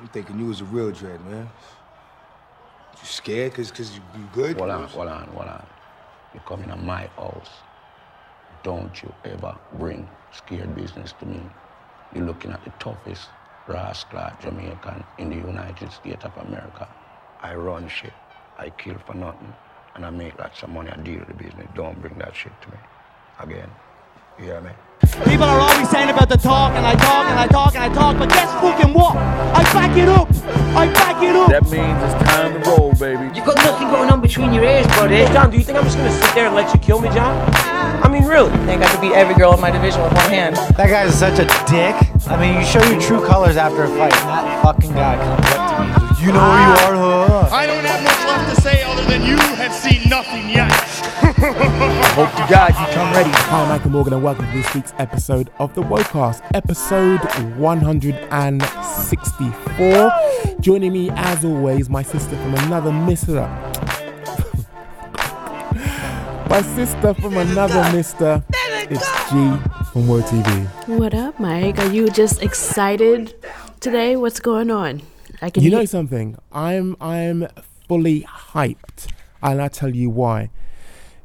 I'm thinking you was a real dread, man. You scared cause, cause you, good? Hold on, hold on, hold on. You come in my house. Don't you ever bring scared business to me. You're looking at the toughest rascal Jamaican in the United States of America. I run shit. I kill for nothing. And I make lots of money. I deal with the business. Don't bring that shit to me. Again. You hear me? People are always saying about the talk, and I talk, and I talk, and I talk, but guess fucking what? I back it up! I back it up! That means it's time to roll, baby. You've got nothing going on between your ears, buddy. Hey, John, do you think I'm just gonna sit there and let you kill me, John? I mean, really? I think I could beat every girl in my division with one hand. That guy's such a dick. I mean, you show your true colors after a fight, and that fucking guy comes up to me. You know who you are, huh? I don't have much left to say other than you have seen nothing yet. Hope to God you come ready. Hi, I'm Michael Morgan, and welcome to this week's episode of the Wocast, episode 164. Joining me, as always, my sister from another mister. my sister from another mister. It's G from Word TV. What up, Mike? Are you just excited today? What's going on? I can You know something? I'm I'm fully hyped, and I tell you why.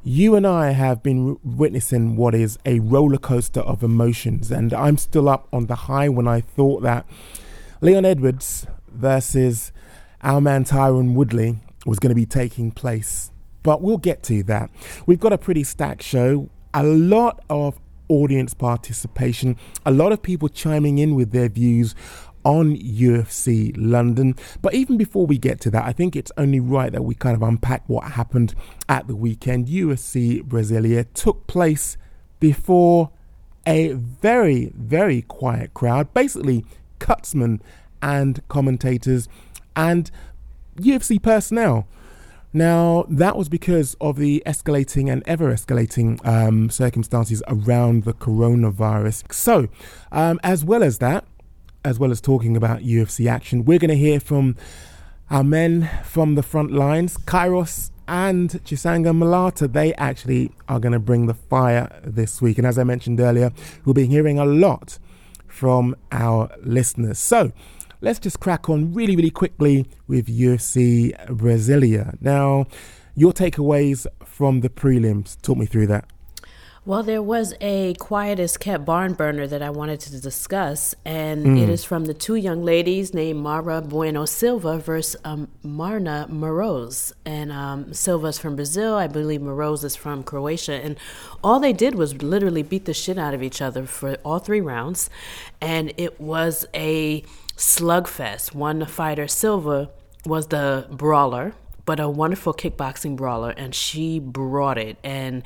You and I have been witnessing what is a roller coaster of emotions, and I'm still up on the high when I thought that Leon Edwards versus our man Tyron Woodley was going to be taking place. But we'll get to that. We've got a pretty stacked show, a lot of audience participation, a lot of people chiming in with their views on UFC London. But even before we get to that, I think it's only right that we kind of unpack what happened at the weekend. UFC Brasilia took place before a very, very quiet crowd, basically cutsmen and commentators and UFC personnel. Now, that was because of the escalating and ever escalating um, circumstances around the coronavirus. So, um, as well as that, as well as talking about UFC action, we're going to hear from our men from the front lines, Kairos and Chisanga Malata. They actually are going to bring the fire this week. And as I mentioned earlier, we'll be hearing a lot from our listeners. So, let's just crack on really, really quickly with UFC Brasilia. Now, your takeaways from the prelims. Talk me through that. Well, there was a quietest kept barn burner that I wanted to discuss, and it is from the two young ladies named Mayra Bueno Silva versus um, Maryna Moroz. And um, Silva's from Brazil, I believe Moroz is from Croatia. And all they did was literally beat the shit out of each other for all three rounds. And it was a slugfest. One fighter, Silva, was the brawler, but a wonderful kickboxing brawler, and she brought it. And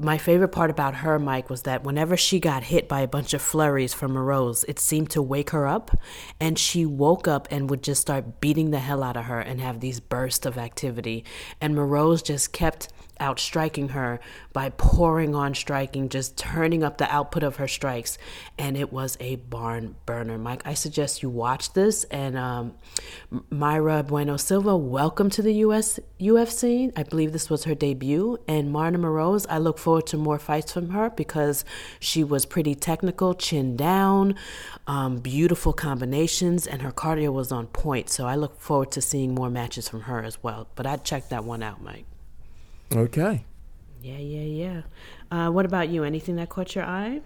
my favorite part about her, Mike, was that whenever she got hit by a bunch of flurries from Rose, it seemed to wake her up. And she woke up and would just start beating the hell out of her and have these bursts of activity. And Moroz just kept out striking her by pouring on striking, just turning up the output of her strikes. And it was a barn burner. Mike, I suggest you watch this. And um, Mayra Bueno Silva, welcome to the US UFC. I believe this was her debut. And Maryna Moroz, I look forward to more fights from her because she was pretty technical, chin down, um, beautiful combinations, and her cardio was on point. So I look forward to seeing more matches from her as well. But I checked that one out, Mike. Okay. Yeah, yeah, yeah. Uh, what about you? Anything that caught your eye?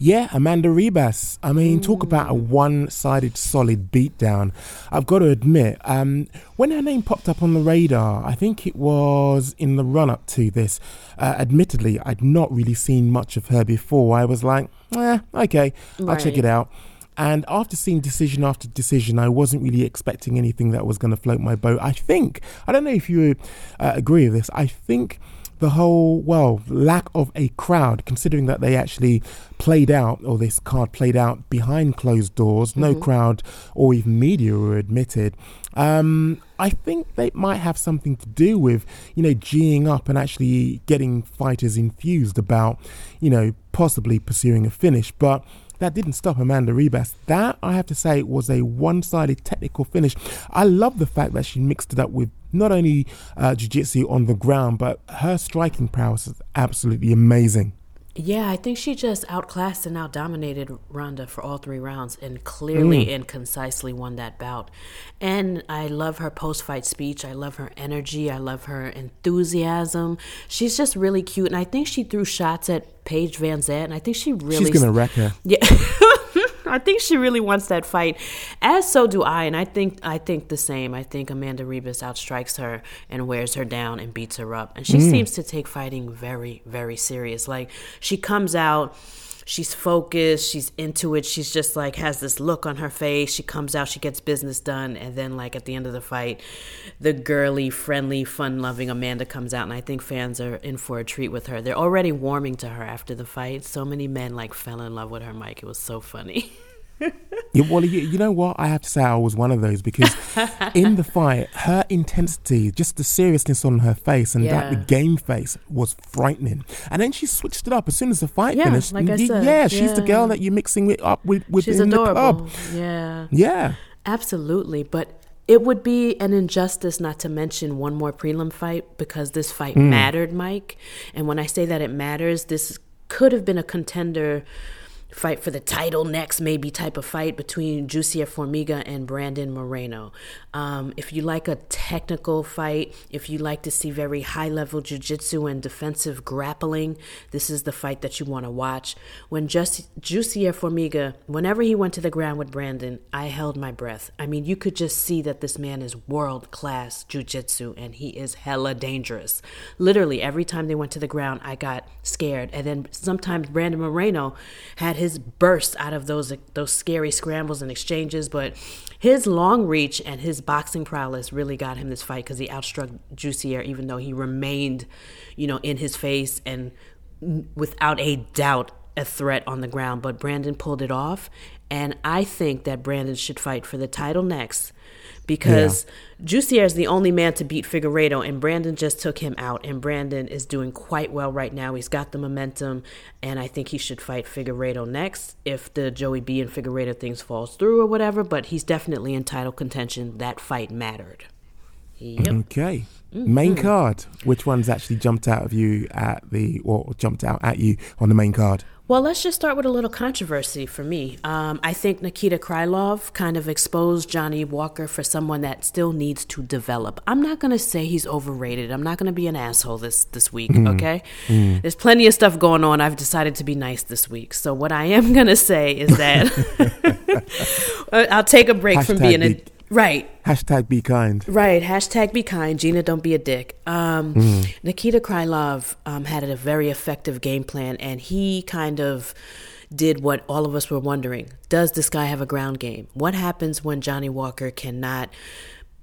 Yeah, Amanda Ribas. I mean, talk about a one sided solid beatdown. I've got to admit, um, when her name popped up on the radar, I think it was in the run up to this. Uh, admittedly, I'd not really seen much of her before. I was like, eh, okay, I'll check it out. And after seeing decision after decision, I wasn't really expecting anything that was going to float my boat. I think, I don't know if you uh, agree with this, I think the whole, well, lack of a crowd, considering that they actually played out, or this card played out behind closed doors, no crowd or even media were admitted. Um, I think they might have something to do with, you know, geeing up and actually getting fighters infused about, you know, possibly pursuing a finish. But that didn't stop Amanda Ribas. That, I have to say, was a one sided technical finish. I love the fact that she mixed it up with not only uh, jiu jitsu on the ground, but her striking prowess is absolutely amazing. Yeah, I think she just outclassed and outdominated Randa for all three rounds and clearly Mm. and concisely won that bout. And I love her post fight speech. I love her energy. I love her enthusiasm. She's just really cute. And I think she threw shots at Paige VanZant. And I think she really. She's gonna wreck her. Yeah. I think she really wants that fight, as so do I, and I think I think the same. I think Amanda Ribas outstrikes her and wears her down and beats her up, and she Mm. seems to take fighting very, very serious. Like she comes out, she's focused, she's into it. She's just like has this look on her face. She comes out, she gets business done, and then like at the end of the fight, the girly, friendly, fun-loving Amanda comes out, and I think fans are in for a treat with her. They're already warming to her after the fight. So many men like fell in love with her, Mike. It was so funny. Yeah, well, you, you know what? I have to say I was one of those because in the fight, her intensity, just the seriousness on her face and that the game face was frightening. And then she switched it up as soon as the fight Yeah, finished. like I y- said, yeah, she's the girl that you're mixing with up with, with She's in the adorable. club. Yeah. Yeah. Absolutely. But it would be an injustice not to mention one more prelim fight because this fight Mm. mattered, Mike. And when I say that it matters, this could have been a contender fight for the title next, maybe type of fight between Jussier Formiga and Brandon Moreno. Um, if you like a technical fight, if you like to see very high level jiu-jitsu and defensive grappling, this is the fight that you want to watch. When just Jussier Formiga, whenever he went to the ground with Brandon, I held my breath. I mean, you could just see that this man is world class jiu-jitsu and he is hella dangerous. Literally, every time they went to the ground, I got scared. And then sometimes Brandon Moreno had his bursts out of those those scary scrambles and exchanges, but his long reach and his boxing prowess really got him this fight because he outstruck Jussier, even though he remained, you know, in his face and without a doubt a threat on the ground. But Brandon pulled it off, and I think that Brandon should fight for the title next because Jussier is the only man to beat Figueiredo, and Brandon just took him out. And Brandon is doing quite well right now. He's got the momentum, and I think he should fight Figueiredo next if the Joey B and Figueiredo things falls through or whatever. But he's definitely in title contention. That fight mattered. Yep. Okay. Mm-hmm. Main card. Which ones actually jumped out of you at the, or jumped out at you on the main card? Well, let's just start with a little controversy for me. Um, I think Nikita Krylov kind of exposed Johnny Walker for someone that still needs to develop. I'm not going to say he's overrated. I'm not going to be an asshole this this week. Mm. Okay, Mm. there's plenty of stuff going on. I've decided to be nice this week. So what I am going to say is that I'll take a break from Hashtag being a right. Hashtag be kind. Right. Hashtag be kind. Gina, don't be a dick. Um, Mm. Nikita Krylov um, had a very effective game plan, and he kind of did what all of us were wondering. Does this guy have a ground game? What happens when Johnny Walker cannot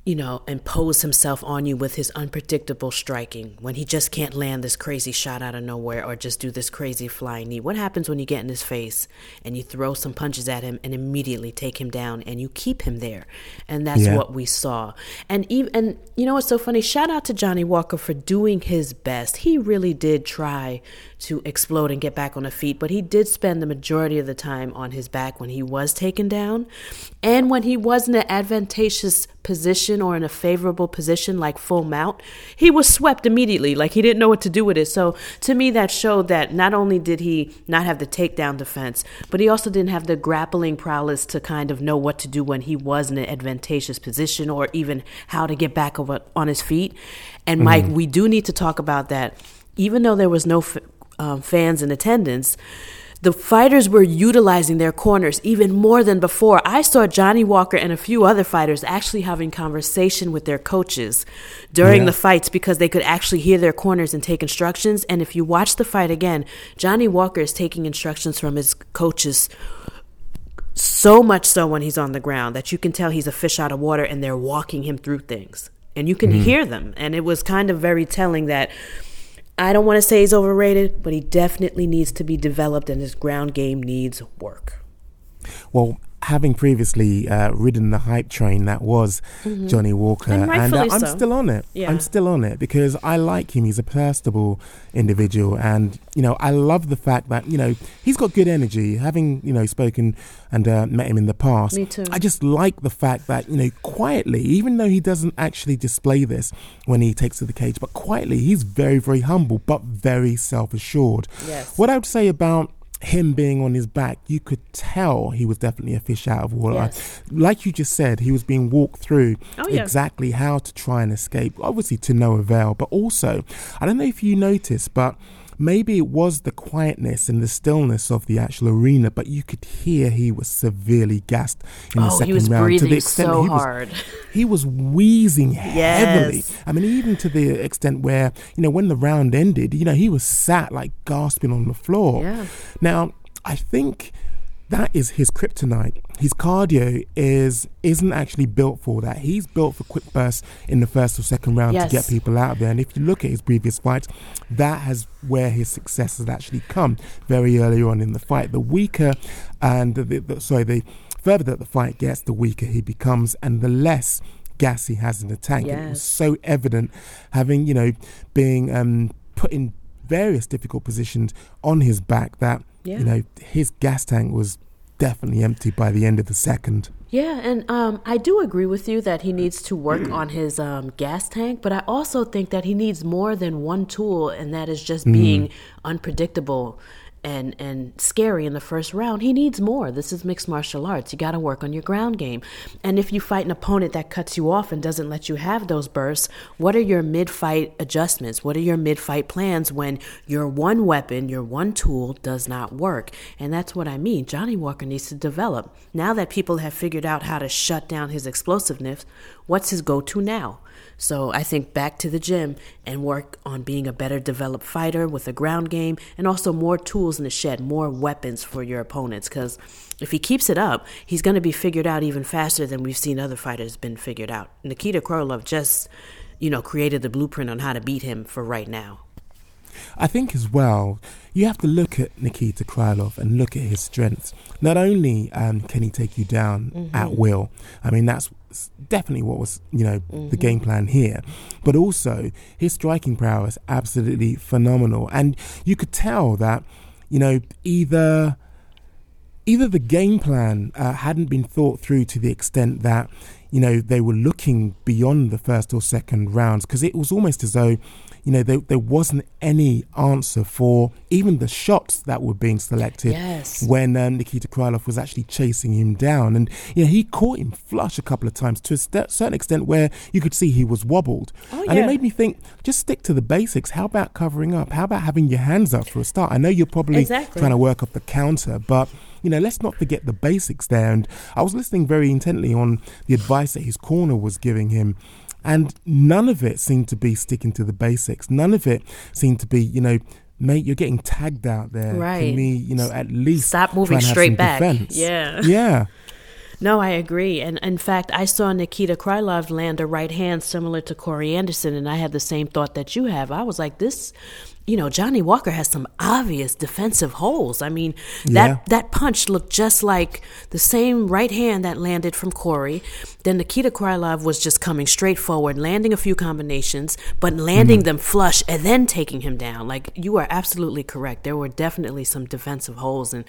you know, impose himself on you with his unpredictable striking, when he just can't land this crazy shot out of nowhere or just do this crazy flying knee. What happens when you get in his face and you throw some punches at him and immediately take him down and you keep him there? And that's Yeah. what we saw. And even and you know what's so funny? Shout out to Johnny Walker for doing his best. He really did try to explode and get back on the feet, but he did spend the majority of the time on his back when he was taken down. And when he was in an advantageous position or in a favorable position like full mount, he was swept immediately. Like he didn't know what to do with it. So to me, that showed that not only did he not have the takedown defense, but he also didn't have the grappling prowess to kind of know what to do when he was in an advantageous position or even how to get back over on his feet. And Mike, mm-hmm. we do need to talk about that. Even though there was no f- um, fans in attendance, the fighters were utilizing their corners even more than before. I saw Johnny Walker and a few other fighters actually having conversation with their coaches during Yeah. the fights because they could actually hear their corners and take instructions. And if you watch the fight again, Johnny Walker is taking instructions from his coaches so much so when he's on the ground that you can tell he's a fish out of water and they're walking him through things. And you can Mhm. hear them. And it was kind of very telling that I don't want to say he's overrated, but he definitely needs to be developed and his ground game needs work. Well, having previously uh, ridden the hype train that was Mhm. Johnny Walker, And rightfully uh, I'm so. still on it. Yeah. I'm still on it because I like him. He's a personable individual, and you know, I love the fact that you know he's got good energy. Having you know spoken and uh, met him in the past, Me too. I just like the fact that you know quietly, even though he doesn't actually display this when he takes to the cage, but quietly, he's very, very humble, but very self-assured. Yes. What I would say about him being on his back, you could tell he was definitely a fish out of water. Yes. Like you just said, he was being walked through Oh, yeah. exactly how to try and escape, obviously to no avail. But also, I don't know if you noticed, but maybe it was the quietness and the stillness of the actual arena, but you could hear he was severely gassed in the Oh, he second round to the extent so he was hard. he was wheezing heavily. Yes. I mean, even to the extent where, you know, when the round ended, you know, he was sat like gasping on the floor. Yeah. Now, I think that is his kryptonite. His cardio is isn't actually built for that. He's built for quick bursts in the first or second round Yes. to get people out there. And if you look at his previous fights, that has where his success has actually come very early on in the fight. The weaker and the, the, sorry, the further that the fight gets, the weaker he becomes, and the less gas he has in the tank. And it was so evident, having you know being um, put in various difficult positions on his back that Yeah. you know his gas tank was definitely empty by the end of the second. Yeah, and um, I do agree with you that he needs to work on his um, gas tank, but I also think that he needs more than one tool, and that is just Mhm. being unpredictable and and scary in the first round. He needs more. This is mixed martial arts. You got to work on your ground game. And if you fight an opponent that cuts you off and doesn't let you have those bursts, what are your mid-fight adjustments? What are your mid-fight plans when your one weapon, your one tool does not work? And that's what I mean. Johnny Walker needs to develop. Now that people have figured out how to shut down his explosiveness, what's his go-to now? So I think back to the gym and work on being a better developed fighter with a ground game and also more tools in the shed, more weapons for your opponents. Because if he keeps it up, he's going to be figured out even faster than we've seen other fighters been figured out. Nikita Krylov just, you know, created the blueprint on how to beat him for right now. I think as well, you have to look at Nikita Krylov and look at his strengths. Not only um, can he take you down Mhm. at will, I mean that's s- definitely what was you know the Mhm. game plan here, but also his striking prowess absolutely phenomenal, and you could tell that you know either either the game plan uh, hadn't been thought through to the extent that you know they were looking beyond the first or second rounds because it was almost as though you know there, there wasn't any answer for even the shots that were being selected Yes. when um, Nikita Krylov was actually chasing him down and you know he caught him flush a couple of times to a st- certain extent where you could see he was wobbled Oh, and it made me think just stick to the basics how about covering up how about having your hands up for a start I know you're probably Exactly. trying to work off the counter but you know, let's not forget the basics there. And I was listening very intently on the advice that his corner was giving him. And none of it seemed to be sticking to the basics. None of it seemed to be, you know, mate, you're getting tagged out there. Right. Can we, you know, at least Stop moving straight back. defense? Yeah. Yeah. No, I agree. And in fact, I saw Nikita Krylov land a right hand similar to Corey Anderson, and I had the same thought that you have. I was like, this, you know, Johnny Walker has some obvious defensive holes. I mean, that Yeah. that punch looked just like the same right hand that landed from Corey. Then Nikita Krylov was just coming straight forward, landing a few combinations, but landing Mhm. them flush and then taking him down. Like you are absolutely correct. There were definitely some defensive holes and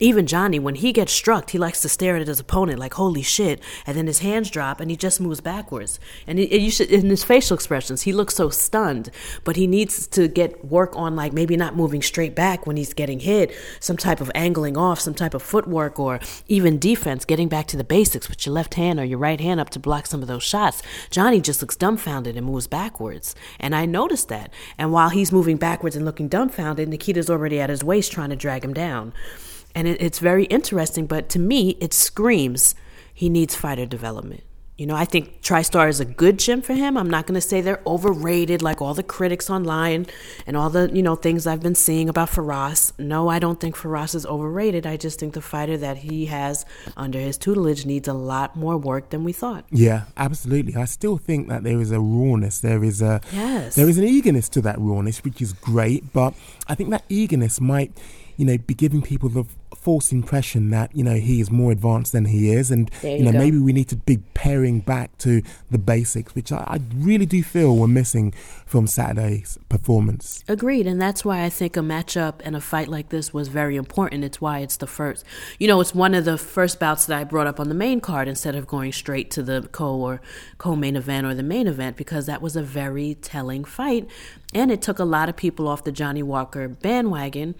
even Johnny, when he gets struck, he likes to stare at his opponent like "Holy shit!" and then his hands drop and he just moves backwards. And it, it- you should, in his facial expressions, he looks so stunned. But he needs to get work on like maybe not moving straight back when he's getting hit, some type of angling off, some type of footwork, or even defense, getting back to the basics with your left hand or your right hand up to block some of those shots. Johnny just looks dumbfounded and moves backwards, and I noticed that. And while he's moving backwards and looking dumbfounded, Nikita's already at his waist trying to drag him down and it, it's very interesting. But to me, it screams he needs fighter development. You know, I think TriStar is a good gym for him. I'm not going to say they're overrated like all the critics online and all the, you know, things I've been seeing about Firas. No, I don't think Firas is overrated. I just think the fighter that he has under his tutelage needs a lot more work than we thought. Yeah, absolutely. I still think that there is a rawness. There is a Yes. there is an eagerness to that rawness, which is great. But I think that eagerness might, you know, be giving people the false impression that you know he is more advanced than he is, and you you know go. maybe we need to be paring back to the basics, which I, I really do feel we're missing from Saturday's performance. Agreed, and that's why I think a matchup and a fight like this was very important. It's why it's the first, you know, it's one of the first bouts that I brought up on the main card instead of going straight to the co or co-main event or the main event because that was a very telling fight, and it took a lot of people off the Johnny Walker bandwagon.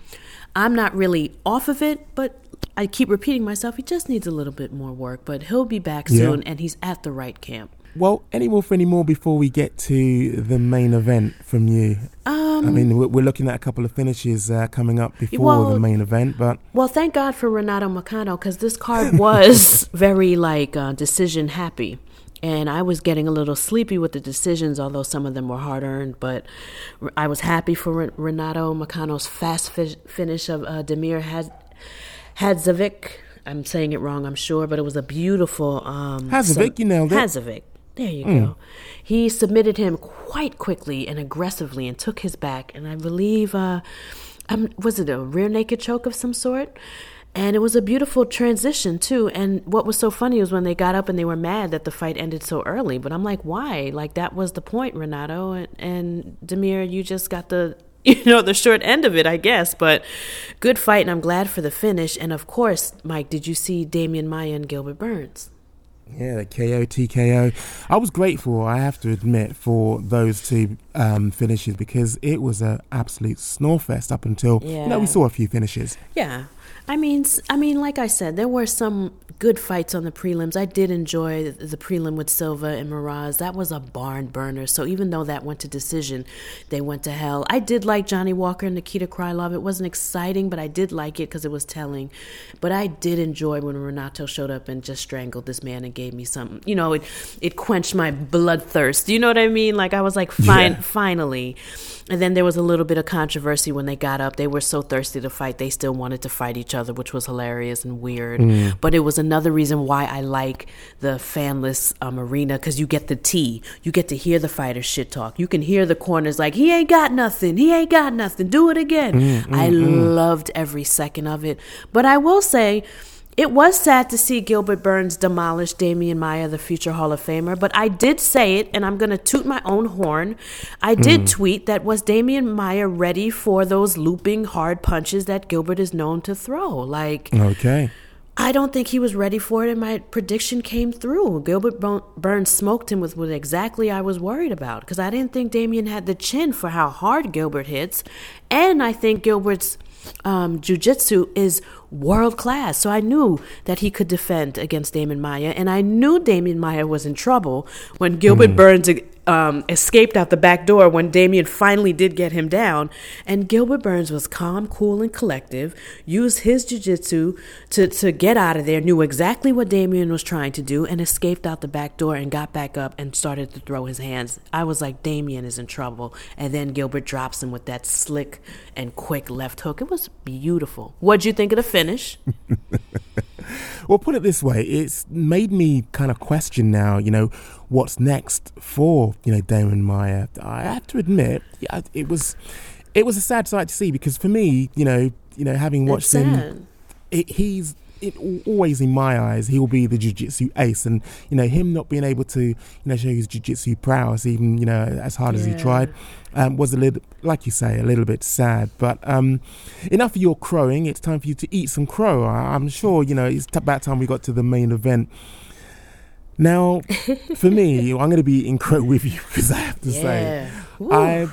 I'm not really off of it, but I keep repeating myself. He just needs a little bit more work, but he'll be back Yeah. soon, and he's at the right camp. Well, any more for any more before we get to the main event from you? Um, I mean, we're, we're looking at a couple of finishes uh, coming up before Well- the main event, but Well, thank God for Renato Moicano because this card was very like uh, decision happy. And I was getting a little sleepy with the decisions, although some of them were hard earned. But I was happy for Renato Moicano's fast fi- finish of uh, Damir Had- Hadzovic. I'm saying it wrong, I'm sure, but it was a beautiful. Um, Hadzovic, you nailed it. Hadzovic. There you Mm. go. He submitted him quite quickly and aggressively and took his back. And I believe, uh, um, was it a rear naked choke of some sort? And it was a beautiful transition too. And what was so funny was when they got up and they were mad that the fight ended so early. But I'm like, why? Like that was the point, Renato and, and Damir. You just got the you know the short end of it, I guess. But good fight, and I'm glad for the finish. And of course, Mike, did you see Demian Maia and Gilbert Burns? Yeah, the KO, TKO. I was grateful, I have to admit, for those two um, finishes because it was an absolute snore fest up until you know we saw a few finishes. Yeah. I mean, I mean, like I said, there were some good fights on the prelims. I did enjoy the, prelim with Silva and Moroz. That was a barn burner. So even though that went to decision, they went to hell. I did like Johnny Walker and Nikita Krylov. It wasn't exciting, but I did like it because it was telling. But I did enjoy when Renato showed up and just strangled this man and gave me some. You know, it it quenched my bloodthirst. You know what I mean? Like I was like, fine, Yeah. finally. And then there was a little bit of controversy when they got up. They were so thirsty to fight, they still wanted to fight each other, which was hilarious and weird. Mm. But it was another reason why I like the fanless um, arena because you get the tea. You get to hear the fighters shit talk. You can hear the corners like, he ain't got nothing. He ain't got nothing. Do it again. Mm, mm, I mm. loved every second of it. But I will say, it was sad to see Gilbert Burns demolish Demian Maia, the future Hall of Famer, but I did say it, and I'm going to toot my own horn. I did. Mm. tweet that was Demian Maia ready for those looping hard punches that Gilbert is known to throw? Like, Okay. I don't think he was ready for it, and my prediction came through. Gilbert Bur- Burns smoked him with what exactly I was worried about because I didn't think Demian had the chin for how hard Gilbert hits, and I think Gilbert's um, jujitsu is world class. So I knew that he could defend against Demian Maia, and I knew Demian Maia was in trouble when Gilbert Burns um, escaped out the back door when Demian finally did get him down. And Gilbert Burns was calm, cool, and collective, used his jiu-jitsu to, to get out of there, knew exactly what Demian was trying to do, and escaped out the back door and got back up and started to throw his hands. I was like, Demian is in trouble. And then Gilbert drops him with that slick and quick left hook. It was beautiful. What'd you think of the finish? Well, put it this way, it's made me kind of question now, you know, what's next for, you know, Demian Maia. I have to admit, yeah, it was it was a sad sight to see because for me, you know, you know, having watched him it, he's it always in my eyes he will be the jiu-jitsu ace and you know him not being able to you know show his jiu-jitsu prowess even you know as hard as he tried um, was a little like you say a little bit sad. But um, enough of your crowing. It's time for you to eat some crow. I, i'm sure you know it's t- about time we got to the main event. Now for me i'm going to be in crow with you because i have to say Yeah. I,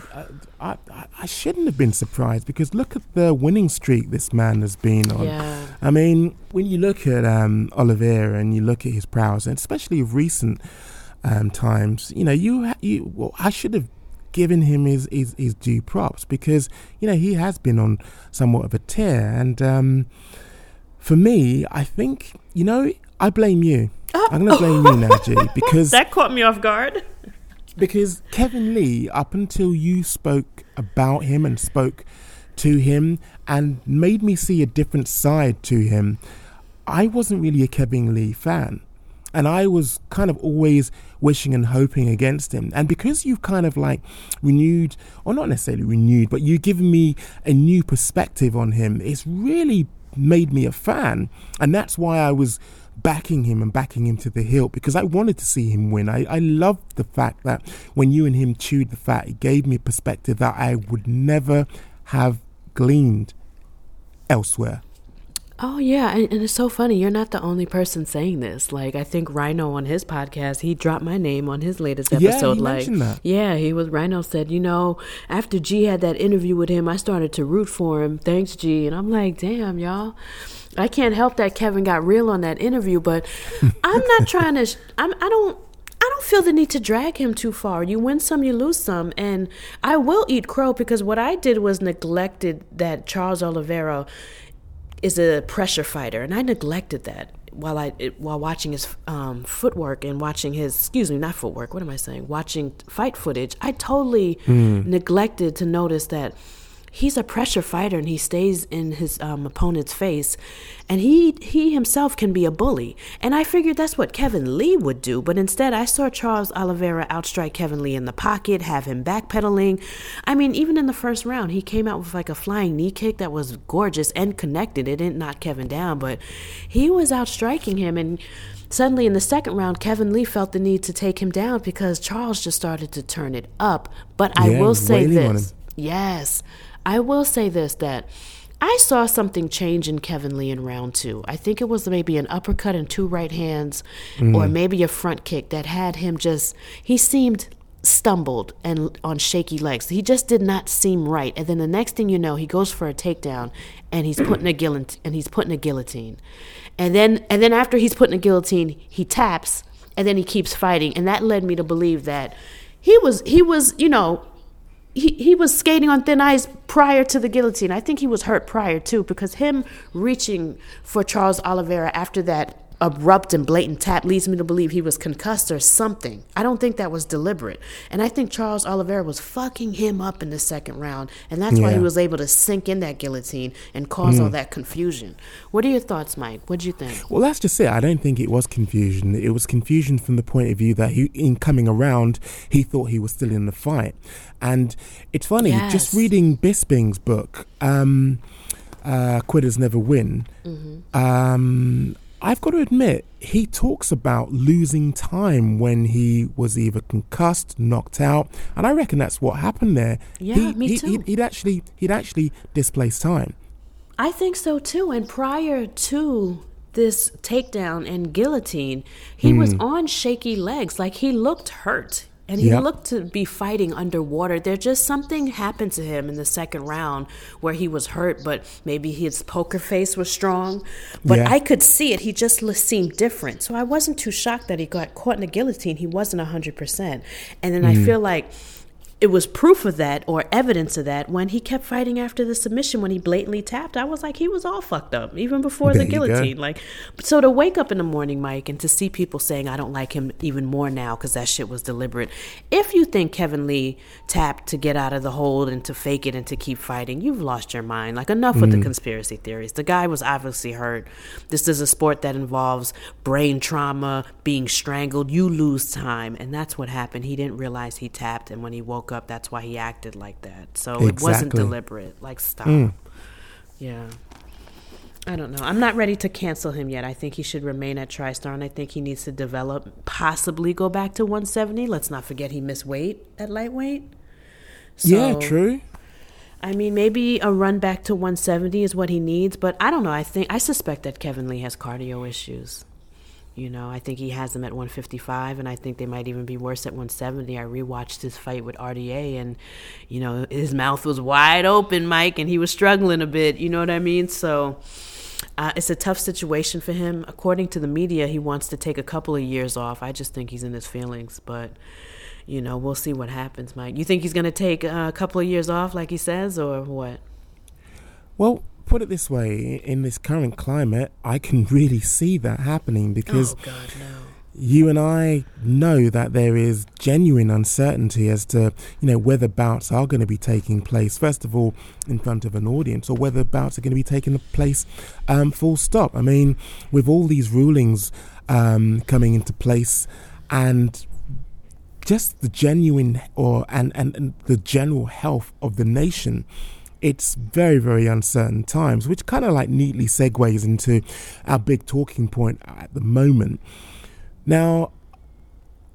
I, I, shouldn't have been surprised because look at the winning streak this man has been on. Yeah. I mean, when you look at um, Oliveira and you look at his prowess, and especially of recent um, times, you know, you, you well, I should have given him his, his, his due props because, you know, he has been on somewhat of a tear. And um, for me, I think, you know, I blame you. I'm going to blame you now, G, because that caught me off guard. Because Kevin Lee, up until you spoke about him and spoke to him and made me see a different side to him, I wasn't really a Kevin Lee fan. And I was kind of always wishing and hoping against him. And because you've kind of like renewed, or not necessarily renewed, but you've given me a new perspective on him, it's really made me a fan, and that's why I was backing him and backing him to the hilt because I wanted to see him win. I, I loved the fact that when you and him chewed the fat, it gave me perspective that I would never have gleaned elsewhere. Oh yeah, and, and, it's so funny. You're not the only person saying this. Like I think Rhino on his podcast, he dropped my name on his latest episode. Yeah, he like that. yeah, he was Rhino said, you know, after G had that interview with him, I started to root for him. Thanks, G. And I'm like, damn, y'all. I can't help that Kevin got real on that interview, but I'm not trying to. I'm. I don't. I don't feel the need to drag him too far. You win some, you lose some, and I will eat crow because what I did was neglected that Charles Oliveira is a pressure fighter, and I neglected that while I while watching his um, footwork and watching his excuse me not footwork. What am I saying? Watching fight footage, I totally mm. neglected to notice that he's a pressure fighter and he stays in his um, opponent's face and he he himself can be a bully and i figured that's what kevin lee would do but instead i saw charles oliveira outstrike kevin lee in the pocket have him backpedaling i mean even in the first round he came out with like a flying knee kick that was gorgeous and connected it didn't knock kevin down but he was outstriking him and Suddenly, in the second round, Kevin Lee felt the need to take him down because Charles just started to turn it up. But I yeah, will say this. Yes. I will say this that I saw something change in Kevin Lee in round two. I think it was maybe an uppercut and two right hands, mm. or maybe a front kick that had him just, he seemed stumbled and on shaky legs. He just did not seem right. And then the next thing you know, he goes for a takedown and he's putting a guillotine and he's putting a guillotine. And then and then after he's putting a guillotine, he taps and then he keeps fighting. And that led me to believe that he was he was, you know, he, he was skating on thin ice prior to the guillotine. I think he was hurt prior too, because him reaching for Charles Oliveira after that abrupt and blatant tap leads me to believe he was concussed or something. I don't think that was deliberate. And I think Charles Oliveira was fucking him up in the second round. And that's yeah. why he was able to sink in that guillotine and cause mm. all that confusion. What are your thoughts, Mike? What do you think? Well, that's just it. I don't think it was confusion. It was confusion from the point of view that he, in coming around, he thought he was still in the fight. And it's funny, yes. just reading Bisping's book, um, uh, Quitters Never Win, mm-hmm. um, I've got to admit, he talks about losing time when he was either concussed, knocked out, and I reckon that's what happened there. Yeah, he, me he, too. He'd, he'd actually he'd actually displaced time. I think so too. And prior to this takedown and guillotine, he mm. was on shaky legs, like he looked hurt and he yep. looked to be fighting underwater. There just something happened to him in the second round where he was hurt, but maybe his poker face was strong. But yeah. I could see it. He just seemed different. So I wasn't too shocked that he got caught in a guillotine. He wasn't 100%. And then mm. I feel like it was proof of that or evidence of that when he kept fighting after the submission when he blatantly tapped. I was like he was all fucked up even before there the guillotine like so to wake up in the morning mike and to see people saying i don't like him even more now because that shit was deliberate. If you think kevin lee tapped to get out of the hold and to fake it and to keep fighting you've lost your mind. Like enough mm. with the mm. conspiracy theories. The guy was obviously hurt. This is a sport that involves brain trauma being strangled. You lose time. And that's what happened. He didn't realize he tapped. And when he woke up. That's why he acted like that. So exactly. it wasn't deliberate. Like stop. Mm. Yeah. I don't know. I'm not ready to cancel him yet. I think he should remain at TriStar, and I think he needs to develop, possibly go back to 170. Let's not forget he missed weight at lightweight. So, yeah, true. I mean, maybe a run back to 170 is what he needs, but I don't know. I think I suspect that Kevin Lee has cardio issues. You know, I think he has them at 155, and I think they might even be worse at 170. I rewatched his fight with RDA, and you know, his mouth was wide open, Mike, and he was struggling a bit. You know what I mean? So. Uh, it's a tough situation for him. According to the media, he wants to take a couple of years off. I just think he's in his feelings, but you know, we'll see what happens, Mike. You think he's going to take a couple of years off, like he says, or what? Well, put it this way in this current climate, I can really see that happening because oh God, no. you and I know that there is genuine uncertainty as to you know whether bouts are going to be taking place. First of all, in front of an audience, or whether bouts are going to be taking place um, full stop. I mean, with all these rulings um, coming into place and just the genuine or and, and, and the general health of the nation it's very, very uncertain times, which kind of like neatly segues into our big talking point at the moment. Now,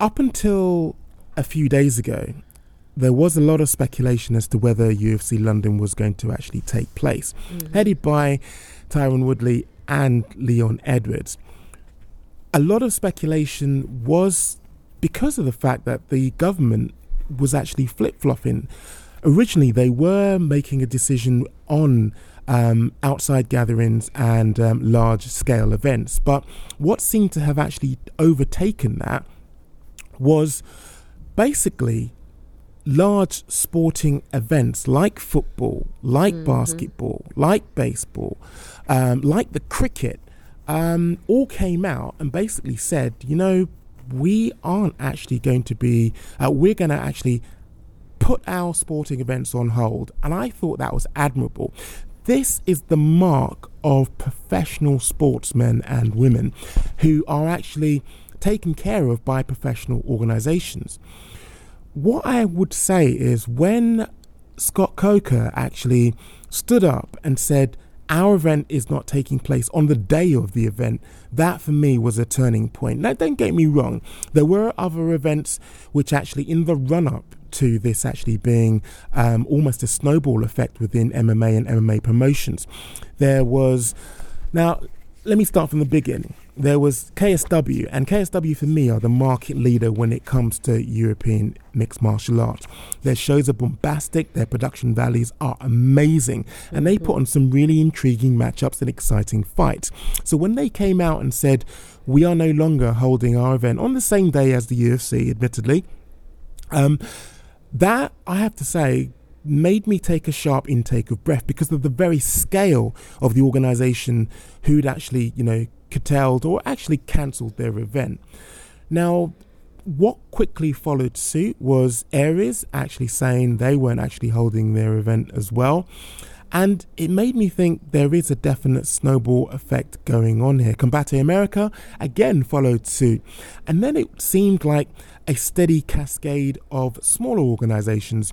up until a few days ago, there was a lot of speculation as to whether UFC London was going to actually take place, mm-hmm. headed by Tyron Woodley and Leon Edwards. A lot of speculation was because of the fact that the government was actually flip flopping. Originally, they were making a decision on um, outside gatherings and um, large scale events, but what seemed to have actually overtaken that was basically large sporting events like football, like mm-hmm. basketball, like baseball, um, like the cricket, um, all came out and basically said, you know, we aren't actually going to be, uh, we're going to actually put our sporting events on hold. And I thought that was admirable. This is the mark of professional sportsmen and women who are actually taken care of by professional organizations. What I would say is when Scott Coker actually stood up and said, our event is not taking place on the day of the event. That for me was a turning point. Now, don't get me wrong, there were other events which actually, in the run up to this actually being um, almost a snowball effect within MMA and MMA promotions, there was. Now, let me start from the beginning there was KSW, and KSW for me are the market leader when it comes to European mixed martial arts. Their shows are bombastic, their production values are amazing, and they put on some really intriguing matchups and exciting fights. So when they came out and said, We are no longer holding our event on the same day as the UFC, admittedly, um, that I have to say made me take a sharp intake of breath because of the very scale of the organization who'd actually, you know, curtailed or actually cancelled their event. Now, what quickly followed suit was ARES actually saying they weren't actually holding their event as well. And it made me think there is a definite snowball effect going on here. Combate America again followed suit. And then it seemed like a steady cascade of smaller organizations.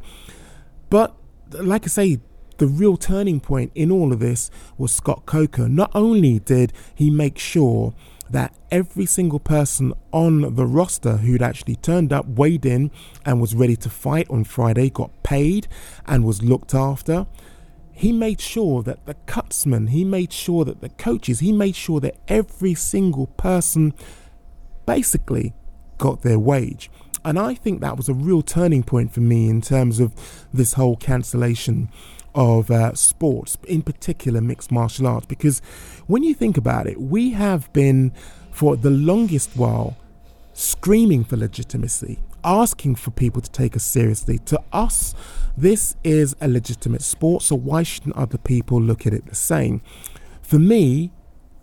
But like I say, the real turning point in all of this was Scott Coker. Not only did he make sure that every single person on the roster who'd actually turned up, weighed in, and was ready to fight on Friday got paid and was looked after. He made sure that the cutsmen, he made sure that the coaches, he made sure that every single person basically got their wage. And I think that was a real turning point for me in terms of this whole cancellation of uh, sports, in particular mixed martial arts, because when you think about it, we have been for the longest while screaming for legitimacy, asking for people to take us seriously. To us, this is a legitimate sport, so why shouldn't other people look at it the same? For me,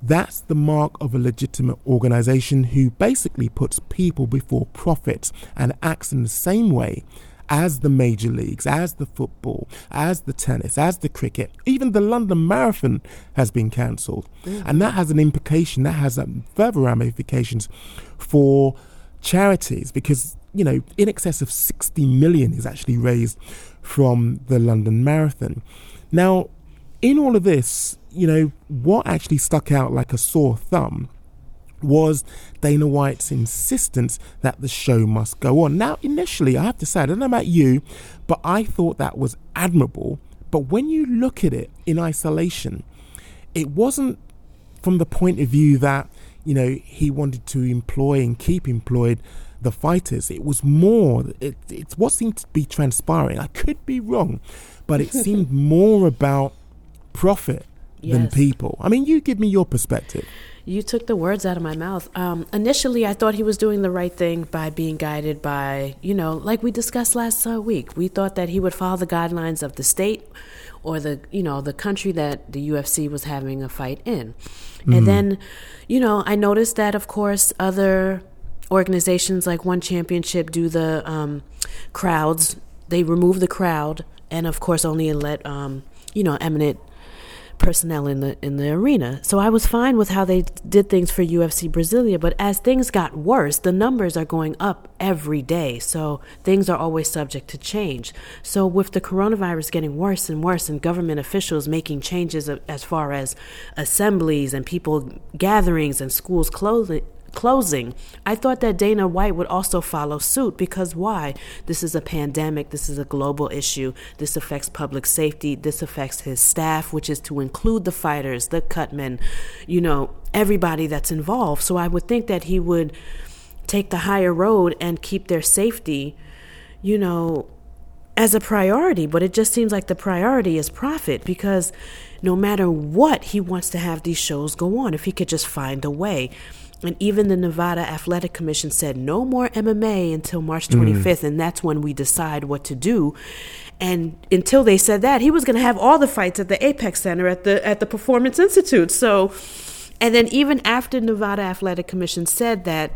that's the mark of a legitimate organization who basically puts people before profits and acts in the same way as the major leagues, as the football, as the tennis, as the cricket. Even the London Marathon has been cancelled. Mm. And that has an implication, that has um, further ramifications for charities because, you know, in excess of 60 million is actually raised from the London Marathon. Now, in all of this, you know, what actually stuck out like a sore thumb was Dana White's insistence that the show must go on. Now, initially, I have to say, I don't know about you, but I thought that was admirable. But when you look at it in isolation, it wasn't from the point of view that, you know, he wanted to employ and keep employed the fighters. It was more, it, it's what seemed to be transpiring. I could be wrong, but it seemed more about profit yes. than people. I mean, you give me your perspective. You took the words out of my mouth. Um, initially, I thought he was doing the right thing by being guided by, you know, like we discussed last uh, week. We thought that he would follow the guidelines of the state or the, you know, the country that the UFC was having a fight in. Mm. And then, you know, I noticed that, of course, other organizations like One Championship do the um, crowds. They remove the crowd, and of course, only let um, you know eminent personnel in the in the arena. So I was fine with how they did things for UFC Brasilia, but as things got worse, the numbers are going up every day. So things are always subject to change. So with the coronavirus getting worse and worse and government officials making changes as far as assemblies and people gatherings and schools closing closing, I thought that Dana White would also follow suit because why? This is a pandemic. This is a global issue. This affects public safety. This affects his staff, which is to include the fighters, the cutmen, you know, everybody that's involved. So I would think that he would take the higher road and keep their safety, you know, as a priority. But it just seems like the priority is profit because no matter what, he wants to have these shows go on if he could just find a way. And even the Nevada Athletic Commission said no more MMA until March 25th, mm. and that's when we decide what to do. And until they said that, he was going to have all the fights at the Apex Center at the at the Performance Institute. So, and then even after Nevada Athletic Commission said that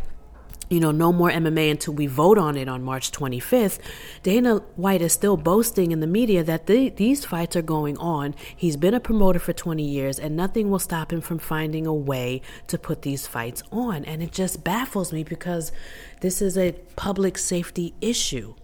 you know, no more MMA until we vote on it on March 25th, Dana White is still boasting in the media that the, these fights are going on. He's been a promoter for 20 years, and nothing will stop him from finding a way to put these fights on. And it just baffles me because this is a public safety issue.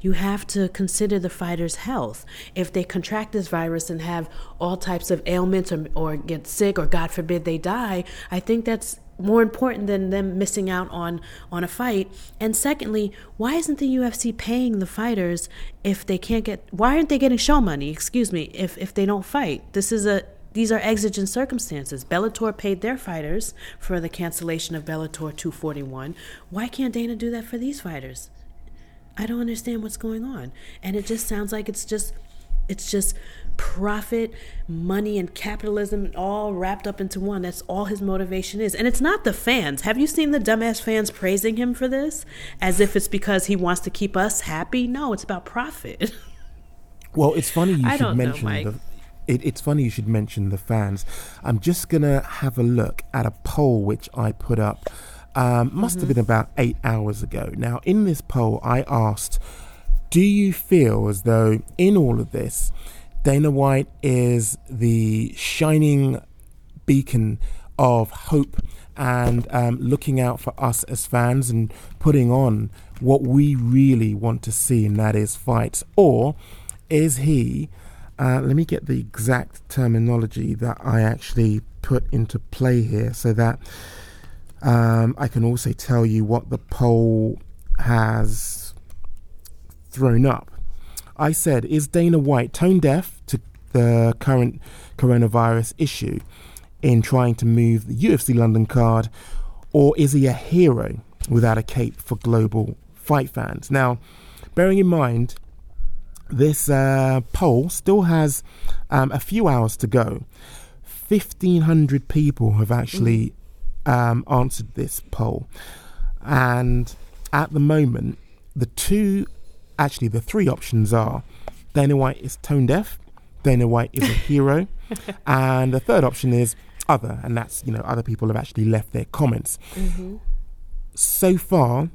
You have to consider the fighter's health. If they contract this virus and have all types of ailments or, or get sick, or God forbid they die, I think that's more important than them missing out on on a fight and secondly why isn't the UFC paying the fighters if they can't get why aren't they getting show money excuse me if if they don't fight this is a these are exigent circumstances. Bellator paid their fighters for the cancellation of Bellator 241. Why can't Dana do that for these fighters? I don't understand what's going on. And it just sounds like it's just it's just profit, money, and capitalism all wrapped up into one. That's all his motivation is. And it's not the fans. Have you seen the dumbass fans praising him for this? As if it's because he wants to keep us happy? No, it's about profit. Well, it's funny you should mention know, the. It, it's funny you should mention the fans. I'm just gonna have a look at a poll which I put up. Um, must mm-hmm. have been about eight hours ago. Now, in this poll, I asked, "Do you feel as though in all of this?" Dana White is the shining beacon of hope and um, looking out for us as fans and putting on what we really want to see, and that is fights? Or is he, uh, let me get the exact terminology that I actually put into play here so that um, I can also tell you what the poll has thrown up. I said, is Dana White tone deaf to the current coronavirus issue in trying to move the UFC London card, or is he a hero without a cape for global fight fans? Now, bearing in mind, this uh, poll still has um, a few hours to go. 1,500 people have actually um, answered this poll. And at the moment, the two actually the three options are Dana White is tone deaf, Dana White is a hero, and the third option is other, and that's you know other people have actually left their comments. Mm-hmm. So far,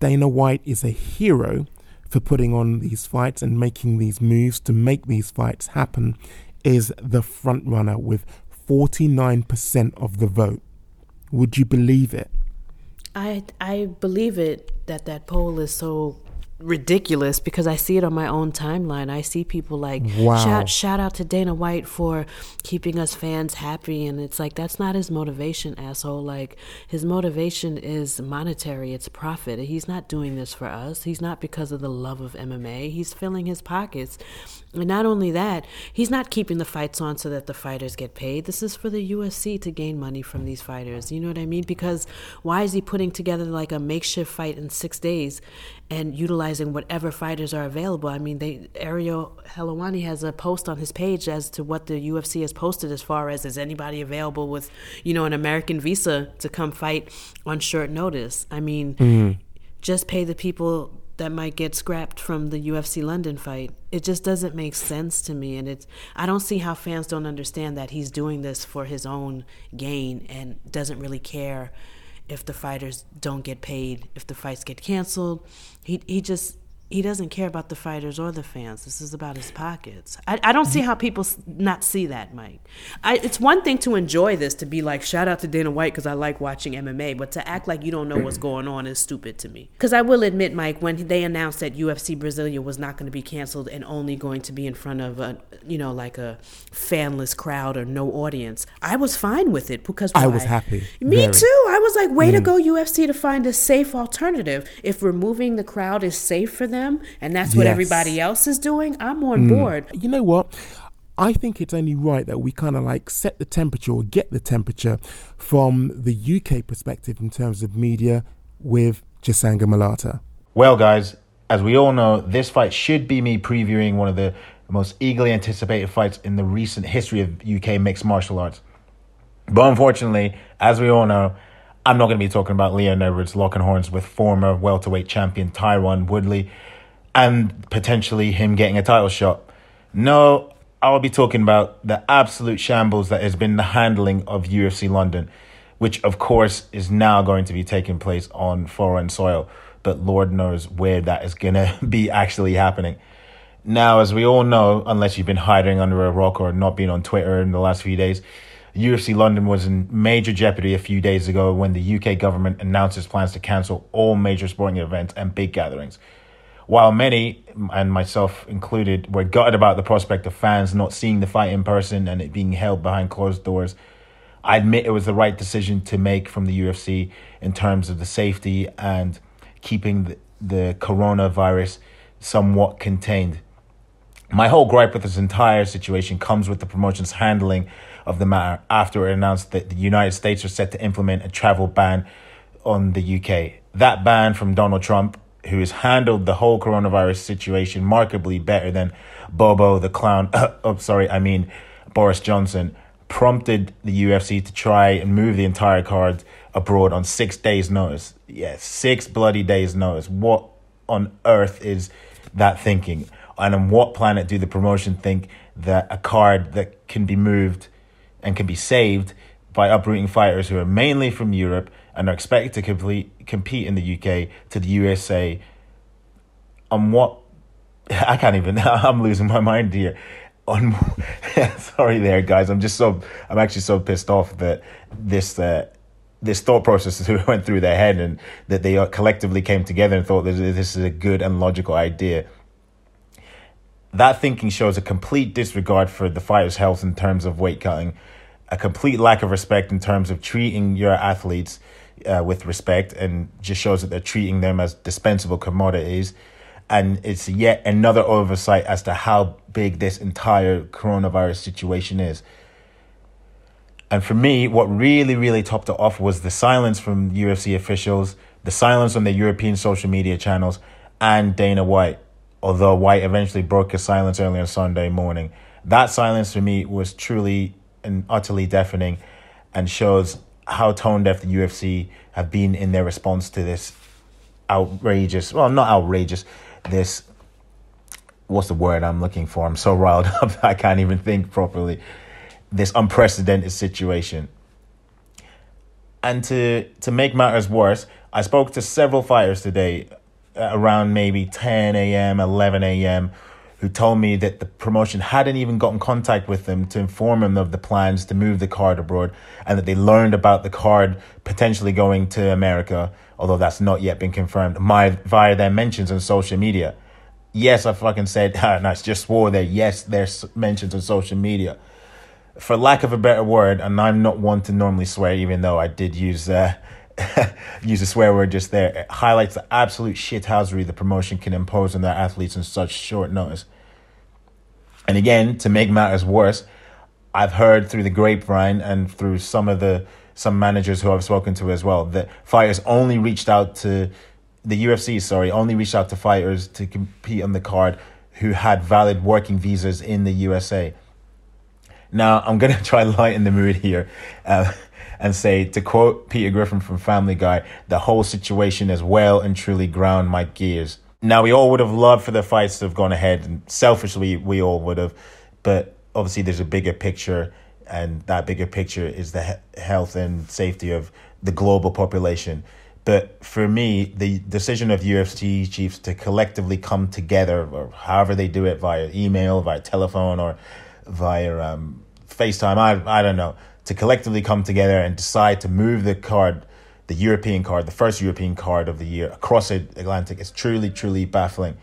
Dana White is a hero for putting on these fights and making these moves to make these fights happen. Is the front runner with 49% of the vote. Would you believe it? I I believe it that that poll is so ridiculous because I see it on my own timeline. I see people like wow. shout shout out to Dana White for keeping us fans happy and it's like that's not his motivation, asshole. Like his motivation is monetary, it's profit. He's not doing this for us. He's not because of the love of MMA. He's filling his pockets. And not only that, he's not keeping the fights on so that the fighters get paid. This is for the UFC to gain money from these fighters. You know what I mean? Because why is he putting together like a makeshift fight in 6 days and utilizing whatever fighters are available. I mean, they Ariel Helwani has a post on his page as to what the UFC has posted as far as is anybody available with, you know, an American visa to come fight on short notice. I mean, mm-hmm. just pay the people that might get scrapped from the UFC London fight. It just doesn't make sense to me and it's I don't see how fans don't understand that he's doing this for his own gain and doesn't really care if the fighters don't get paid, if the fights get canceled. He he just he doesn't care about the fighters or the fans. This is about his pockets. I, I don't see how people not see that, Mike. I, it's one thing to enjoy this, to be like, shout out to Dana White because I like watching MMA, but to act like you don't know what's going on is stupid to me. Because I will admit, Mike, when they announced that UFC Brasilia was not going to be canceled and only going to be in front of a, you know, like a fanless crowd or no audience, I was fine with it because I was happy. Me Very. too. I was like, way to Mm. go, UFC, to find a safe alternative. If removing the crowd is safe for them, and that's what Yes. everybody else is doing, I'm on Mm. board. You know what? I think it's only right that we kind of like set the temperature or get the temperature from the UK perspective in terms of media with Chisanga Malata. Well, guys, as we all know, this fight should be me previewing one of the most eagerly anticipated fights in the recent history of UK mixed martial arts. But unfortunately, as we all know, I'm not going to be talking about Leon Edwards locking horns with former welterweight champion Tyron Woodley and potentially him getting a title shot. No, I'll be talking about the absolute shambles that has been the handling of UFC London, which of course is now going to be taking place on foreign soil. But Lord knows where that is going to be actually happening. Now, as we all know, unless you've been hiding under a rock or not been on Twitter in the last few days, UFC London was in major jeopardy a few days ago when the UK government announced its plans to cancel all major sporting events and big gatherings. While many, and myself included, were gutted about the prospect of fans not seeing the fight in person and it being held behind closed doors, I admit it was the right decision to make from the UFC in terms of the safety and keeping the, the coronavirus somewhat contained. My whole gripe with this entire situation comes with the promotion's handling of the matter after it announced that the United States was set to implement a travel ban on the UK. That ban from Donald Trump, who has handled the whole coronavirus situation markedly better than Bobo the clown, oh, sorry, I mean Boris Johnson, prompted the UFC to try and move the entire card abroad on six days' notice. Yes, six bloody days' notice. What on earth is that thinking? And on what planet do the promotion think that a card that can be moved and can be saved by uprooting fighters who are mainly from Europe and are expected to complete, compete in the UK to the USA on what I can't even I'm losing my mind here. On sorry there guys. I'm just so I'm actually so pissed off that this uh, this thought process went through their head and that they collectively came together and thought that this is a good and logical idea that thinking shows a complete disregard for the fighter's health in terms of weight cutting, a complete lack of respect in terms of treating your athletes uh, with respect, and just shows that they're treating them as dispensable commodities. And it's yet another oversight as to how big this entire coronavirus situation is. And for me, what really, really topped it off was the silence from UFC officials, the silence on the European social media channels, and Dana White although White eventually broke his silence early on Sunday morning. That silence for me was truly and utterly deafening and shows how tone deaf the UFC have been in their response to this outrageous, well, not outrageous, this, what's the word I'm looking for? I'm so riled up I can't even think properly. This unprecedented situation. And to, to make matters worse, I spoke to several fighters today around maybe 10 a.m., 11 a.m., who told me that the promotion hadn't even gotten contact with them to inform them of the plans to move the card abroad and that they learned about the card potentially going to America, although that's not yet been confirmed, my, via their mentions on social media. Yes, I fucking said, and I just swore there, yes, there's mentions on social media. For lack of a better word, and I'm not one to normally swear, even though I did use uh, use a swear word just there. It highlights the absolute shithousery the promotion can impose on their athletes in such short notice. And again, to make matters worse, I've heard through the grapevine and through some of the some managers who I've spoken to as well that fighters only reached out to the UFC, sorry, only reached out to fighters to compete on the card who had valid working visas in the USA. Now, I'm going to try lighten the mood here. Uh, and say, to quote Peter Griffin from Family Guy, the whole situation has well and truly ground my gears. Now, we all would have loved for the fights to have gone ahead, and selfishly, we all would have, but obviously, there's a bigger picture, and that bigger picture is the he- health and safety of the global population. But for me, the decision of UFC chiefs to collectively come together, or however they do it, via email, via telephone, or via um, FaceTime, I, I don't know, to collectively come together and decide to move the card, the European card, the first European card of the year across the Atlantic is truly, truly baffling.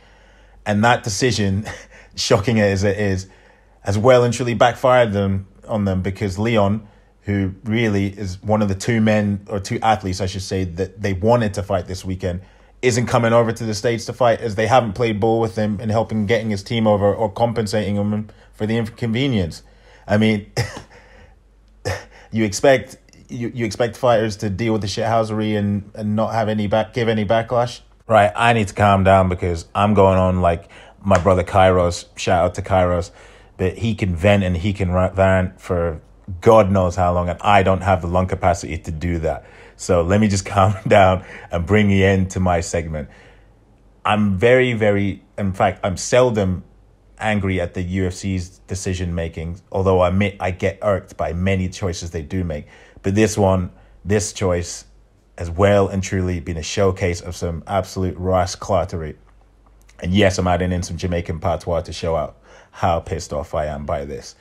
And that decision, shocking as it is, has well and truly backfired them on them because Leon who really is one of the two men or two athletes, I should say, that they wanted to fight this weekend, isn't coming over to the States to fight as they haven't played ball with him and helping getting his team over or compensating him for the inconvenience. I mean, you expect you, you expect fighters to deal with the shithousery and, and not have any back give any backlash. Right, I need to calm down because I'm going on like my brother Kairos. Shout out to Kairos, but he can vent and he can rant for God knows how long, and I don't have the lung capacity to do that. So let me just calm down and bring you into my segment. I'm very, very, in fact, I'm seldom angry at the UFC's decision making, although I admit I get irked by many choices they do make. But this one, this choice, has well and truly been a showcase of some absolute rascality. And yes, I'm adding in some Jamaican patois to show out how pissed off I am by this.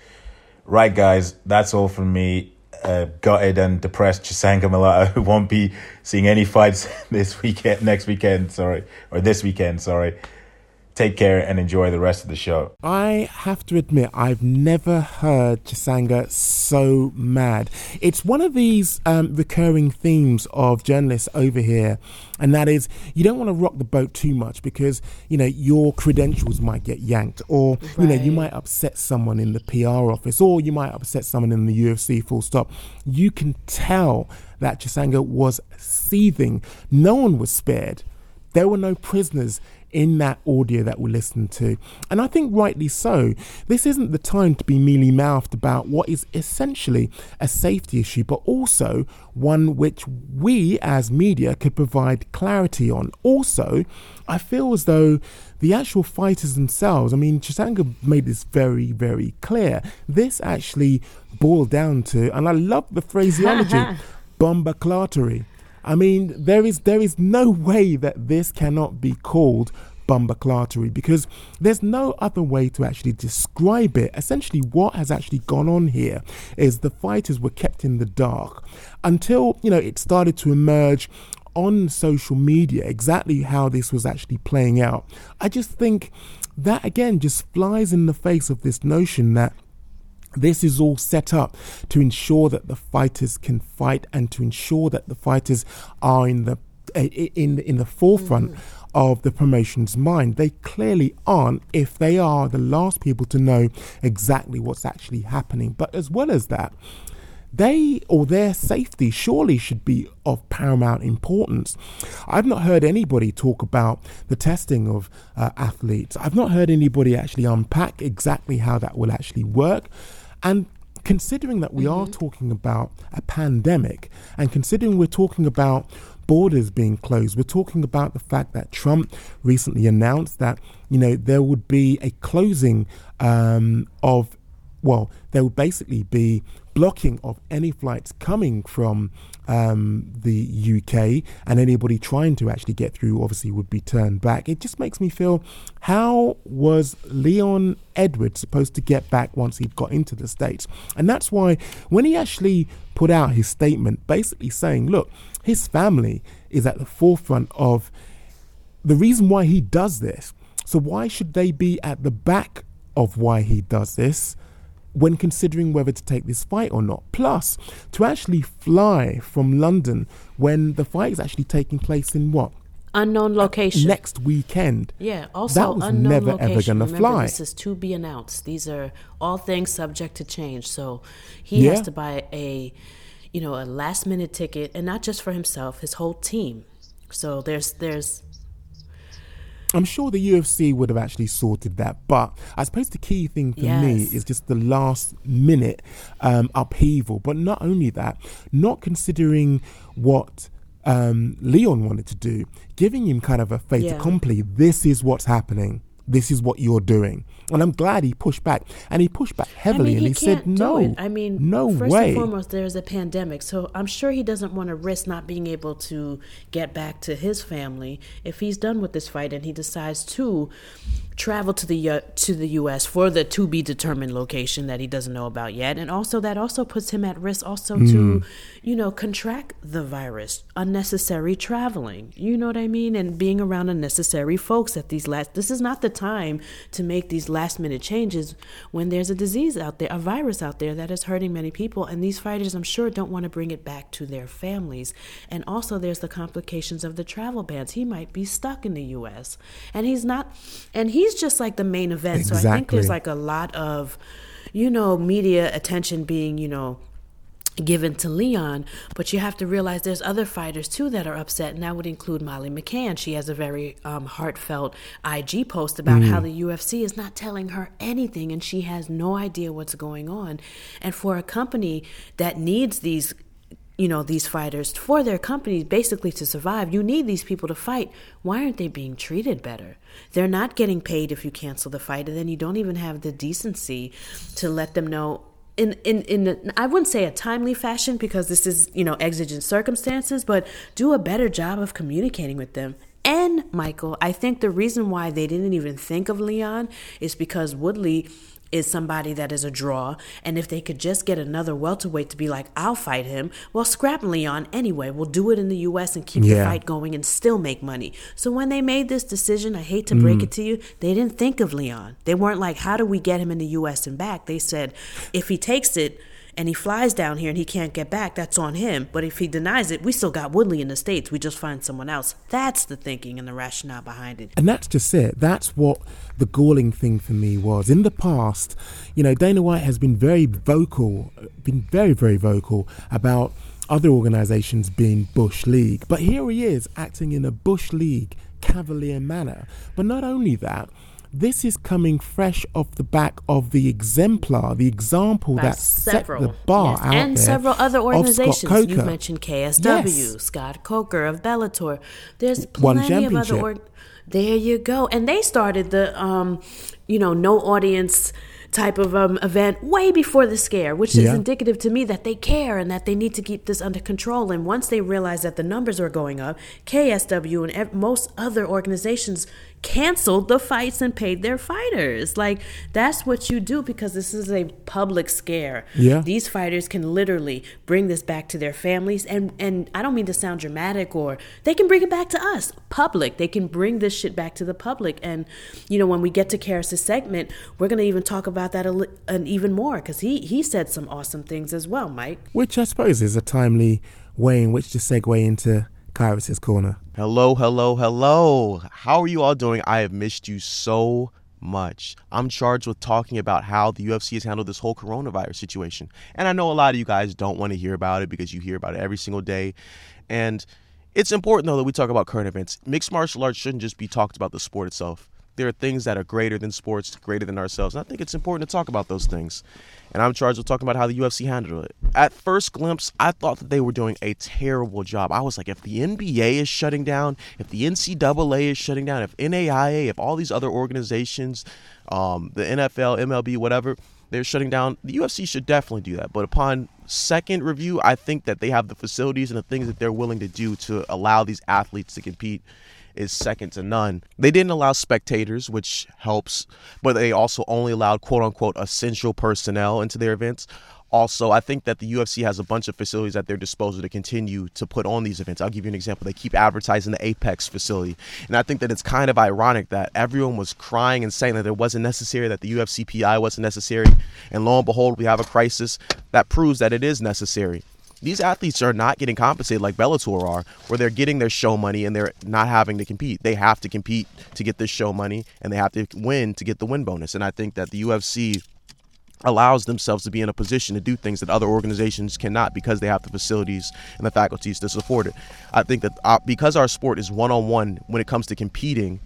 Right, guys, that's all from me. Uh, gutted and depressed Chisanga Malata who won't be seeing any fights this weekend, next weekend, sorry, or this weekend, sorry. Take care and enjoy the rest of the show. I have to admit, I've never heard Chisanga so mad. It's one of these um, recurring themes of journalists over here, and that is you don't want to rock the boat too much because you know your credentials might get yanked, or right. you know you might upset someone in the PR office, or you might upset someone in the UFC. Full stop. You can tell that Chisanga was seething. No one was spared. There were no prisoners in that audio that we listened to. And I think rightly so. This isn't the time to be mealy mouthed about what is essentially a safety issue, but also one which we as media could provide clarity on. Also, I feel as though the actual fighters themselves, I mean, Chisanga made this very, very clear. This actually boiled down to, and I love the phraseology, bomba clattery. I mean, there is there is no way that this cannot be called bumbaclattery because there's no other way to actually describe it. Essentially, what has actually gone on here is the fighters were kept in the dark until you know it started to emerge on social media exactly how this was actually playing out. I just think that again just flies in the face of this notion that this is all set up to ensure that the fighters can fight and to ensure that the fighters are in the in in the forefront mm-hmm. of the promotion's mind. They clearly aren't if they are the last people to know exactly what's actually happening. But as well as that, they or their safety surely should be of paramount importance. I've not heard anybody talk about the testing of uh, athletes. I've not heard anybody actually unpack exactly how that will actually work. And considering that we mm-hmm. are talking about a pandemic and considering we're talking about borders being closed, we're talking about the fact that Trump recently announced that, you know, there would be a closing um, of, well, there would basically be blocking of any flights coming from um, the UK, and anybody trying to actually get through obviously would be turned back. It just makes me feel how was Leon Edwards supposed to get back once he'd got into the States? And that's why when he actually put out his statement, basically saying, look, his family is at the forefront of the reason why he does this. So why should they be at the back of why he does this? When considering whether to take this fight or not. Plus, to actually fly from London when the fight is actually taking place in what? Unknown location. Next weekend. Yeah, also that was unknown never location. ever going to fly. This is to be announced. These are all things subject to change. So he yeah. has to buy a, you know, a last minute ticket, and not just for himself, his whole team. So there's there's I'm sure the UFC would have actually sorted that, but I suppose the key thing for yes. me is just the last minute um, upheaval. But not only that, not considering what um, Leon wanted to do, giving him kind of a fait yeah. accompli. This is what's happening. This is what you're doing. And I'm glad he pushed back. And he pushed back heavily I mean, and he, he, said, no. I mean, no first way. and foremost, there's a pandemic, so I'm sure he doesn't want to risk not being able to get back to his family if he's done with this fight and he decides to travel to the uh, to the U.S. for the to be determined location that he doesn't know about yet, and also that also puts him at risk also Hmm. to you know contract the virus, unnecessary traveling. You know what I mean, and being around unnecessary folks at these last. This is not the time to make these last minute changes when there's a disease out there, a virus out there that is hurting many people, and these fighters, I'm sure, don't want to bring it back to their families. And also, there's the complications of the travel bans. He might be stuck in the U.S. and he's not, and he's just like the main event. Exactly. So I think there's like a lot of, you know, media attention being, you know, given to Leon, but you have to realize there's other fighters too that are upset, and that would include Molly McCann. She has a very um, heartfelt IG post about Mm. how the UFC is not telling her anything, and she has no idea what's going on. And for a company that needs these you know these fighters for their companies basically to survive you need these people to fight why aren't they being treated better they're not getting paid if you cancel the fight and then you don't even have the decency to let them know in in in I wouldn't say a timely fashion because this is you know exigent circumstances but do a better job of communicating with them. And Michael I think the reason why they didn't even think of Leon is because Woodley is somebody that is a draw. And if they could just get another welterweight to be like, I'll fight him, well, scrap Leon anyway. We'll do it in the U.S. and keep the fight going and still make money. So when they made this decision, I hate to break Mm. it to you, they didn't think of Leon. They weren't like, how do we get him in the U.S. and back? They said, if he takes it, and he flies down here and he can't get back, that's on him. But if he denies it, we still got Woodley in the States. We just find someone else. That's the thinking and the rationale behind it. And that's just it. That's what the galling thing for me was. In the past, you know, Dana White has been very vocal, been very, very vocal about other organizations being Bush League. But here he is acting in a Bush League cavalier manner. But not only that, this is coming fresh off the back of the exemplar, the example By that set the bar yes, out and there several other organizations. You mentioned KSW, Yes. Scott Coker of Bellator. There's plenty of other. Org- there you go, and they started the, um, you know, no audience type of um, event way before the scare, which is Yeah. indicative to me that they care and that they need to keep this under control. And once they realize that the numbers are going up, KSW and ev- most other organizations canceled the fights and paid their fighters. Like that's what you do because this is a public scare. Yeah. These fighters can literally bring this back to their families and and I don't mean to sound dramatic or they can bring it back to us, public. They can bring this shit back to the public and you know when we get to Kairos' segment, we're going to even talk about that a li- and even more cuz he he said some awesome things as well, Mike. Which I suppose is a timely way in which to segue into Kairos's corner. Hello, hello, hello. How are you all doing? I have missed you so much. I'm charged with talking about how the UFC has handled this whole coronavirus situation. And I know a lot of you guys don't want to hear about it because you hear about it every single day. And it's important, though, that we talk about current events. Mixed martial arts shouldn't just be talked about the sport itself. There are things that are greater than sports, greater than ourselves. And I think it's important to talk about those things. And I'm charged with talking about how the UFC handled it. At first glimpse, I thought that they were doing a terrible job. I was like, if the NBA is shutting down, if the NCAA is shutting down, if NAIA, if all these other organizations, um, the NFL, MLB, whatever, they're shutting down, the UFC should definitely do that. But upon second review, I think that they have the facilities and the things that they're willing to do to allow these athletes to compete is second to none. They didn't allow spectators, which helps, but they also only allowed quote unquote essential personnel into their events. Also, I think that the UFC has a bunch of facilities at their disposal to continue to put on these events. I'll give you an example. They keep advertising the Apex facility. And I think that it's kind of ironic that everyone was crying and saying that it wasn't necessary, that the UFC PI wasn't necessary. And lo and behold, we have a crisis that proves that it is necessary these athletes are not getting compensated like Bellator are, where they're getting their show money and they're not having to compete. They have to compete to get this show money and they have to win to get the win bonus. And I think that the UFC allows themselves to be in a position to do things that other organizations cannot because they have the facilities and the faculties to support it. I think that uh, because our sport is one on one when it comes to competing,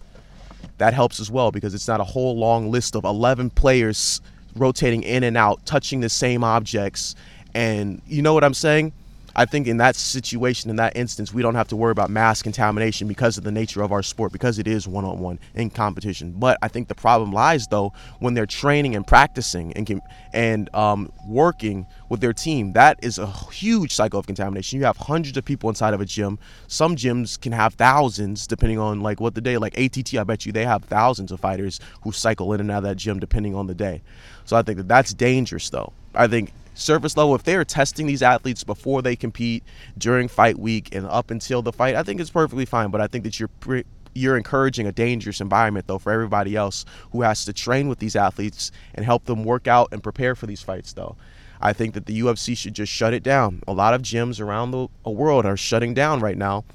that helps as well because it's not a whole long list of 11 players rotating in and out, touching the same objects. And you know what I'm saying? I think in that situation, in that instance, we don't have to worry about mass contamination because of the nature of our sport, because it is one on one in competition. But I think the problem lies, though, when they're training and practicing and and um, working with their team. That is a huge cycle of contamination. You have hundreds of people inside of a gym. Some gyms can have thousands, depending on like what the day. Like ATT, I bet you they have thousands of fighters who cycle in and out of that gym depending on the day. So I think that that's dangerous, though. I think surface level, if they are testing these athletes before they compete during fight week and up until the fight, I think it's perfectly fine. But I think that you're pre- you're encouraging a dangerous environment though for everybody else who has to train with these athletes and help them work out and prepare for these fights though. I think that the UFC should just shut it down. A lot of gyms around the world are shutting down right now.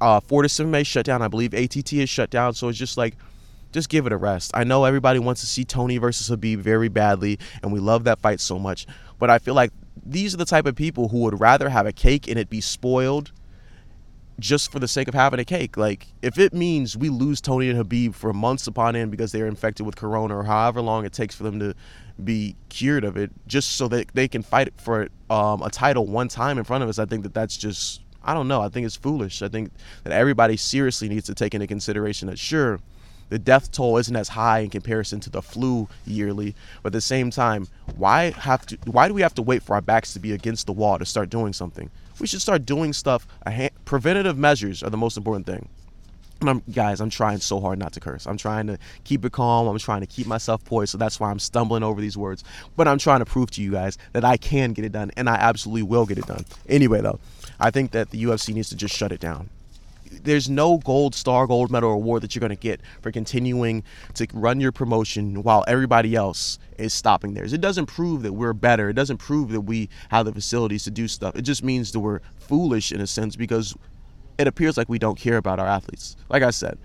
Uh, Fortis MMA shut down. I believe ATT is shut down. So it's just like, just give it a rest. I know everybody wants to see Tony versus Khabib very badly, and we love that fight so much. But I feel like these are the type of people who would rather have a cake and it be spoiled just for the sake of having a cake. Like, if it means we lose Tony and Khabib for months upon end because they're infected with corona or however long it takes for them to be cured of it, just so that they can fight for um, a title one time in front of us, I think that that's just, I don't know. I think it's foolish. I think that everybody seriously needs to take into consideration that, sure, the death toll isn't as high in comparison to the flu yearly, but at the same time, why have to? Why do we have to wait for our backs to be against the wall to start doing something? We should start doing stuff. Preventative measures are the most important thing. I'm, guys, I'm trying so hard not to curse. I'm trying to keep it calm. I'm trying to keep myself poised. So that's why I'm stumbling over these words. But I'm trying to prove to you guys that I can get it done, and I absolutely will get it done. Anyway, though, I think that the UFC needs to just shut it down there's no gold star, gold medal award that you're going to get for continuing to run your promotion while everybody else is stopping theirs. It doesn't prove that we're better. It doesn't prove that we have the facilities to do stuff. It just means that we're foolish in a sense because it appears like we don't care about our athletes. Like I said,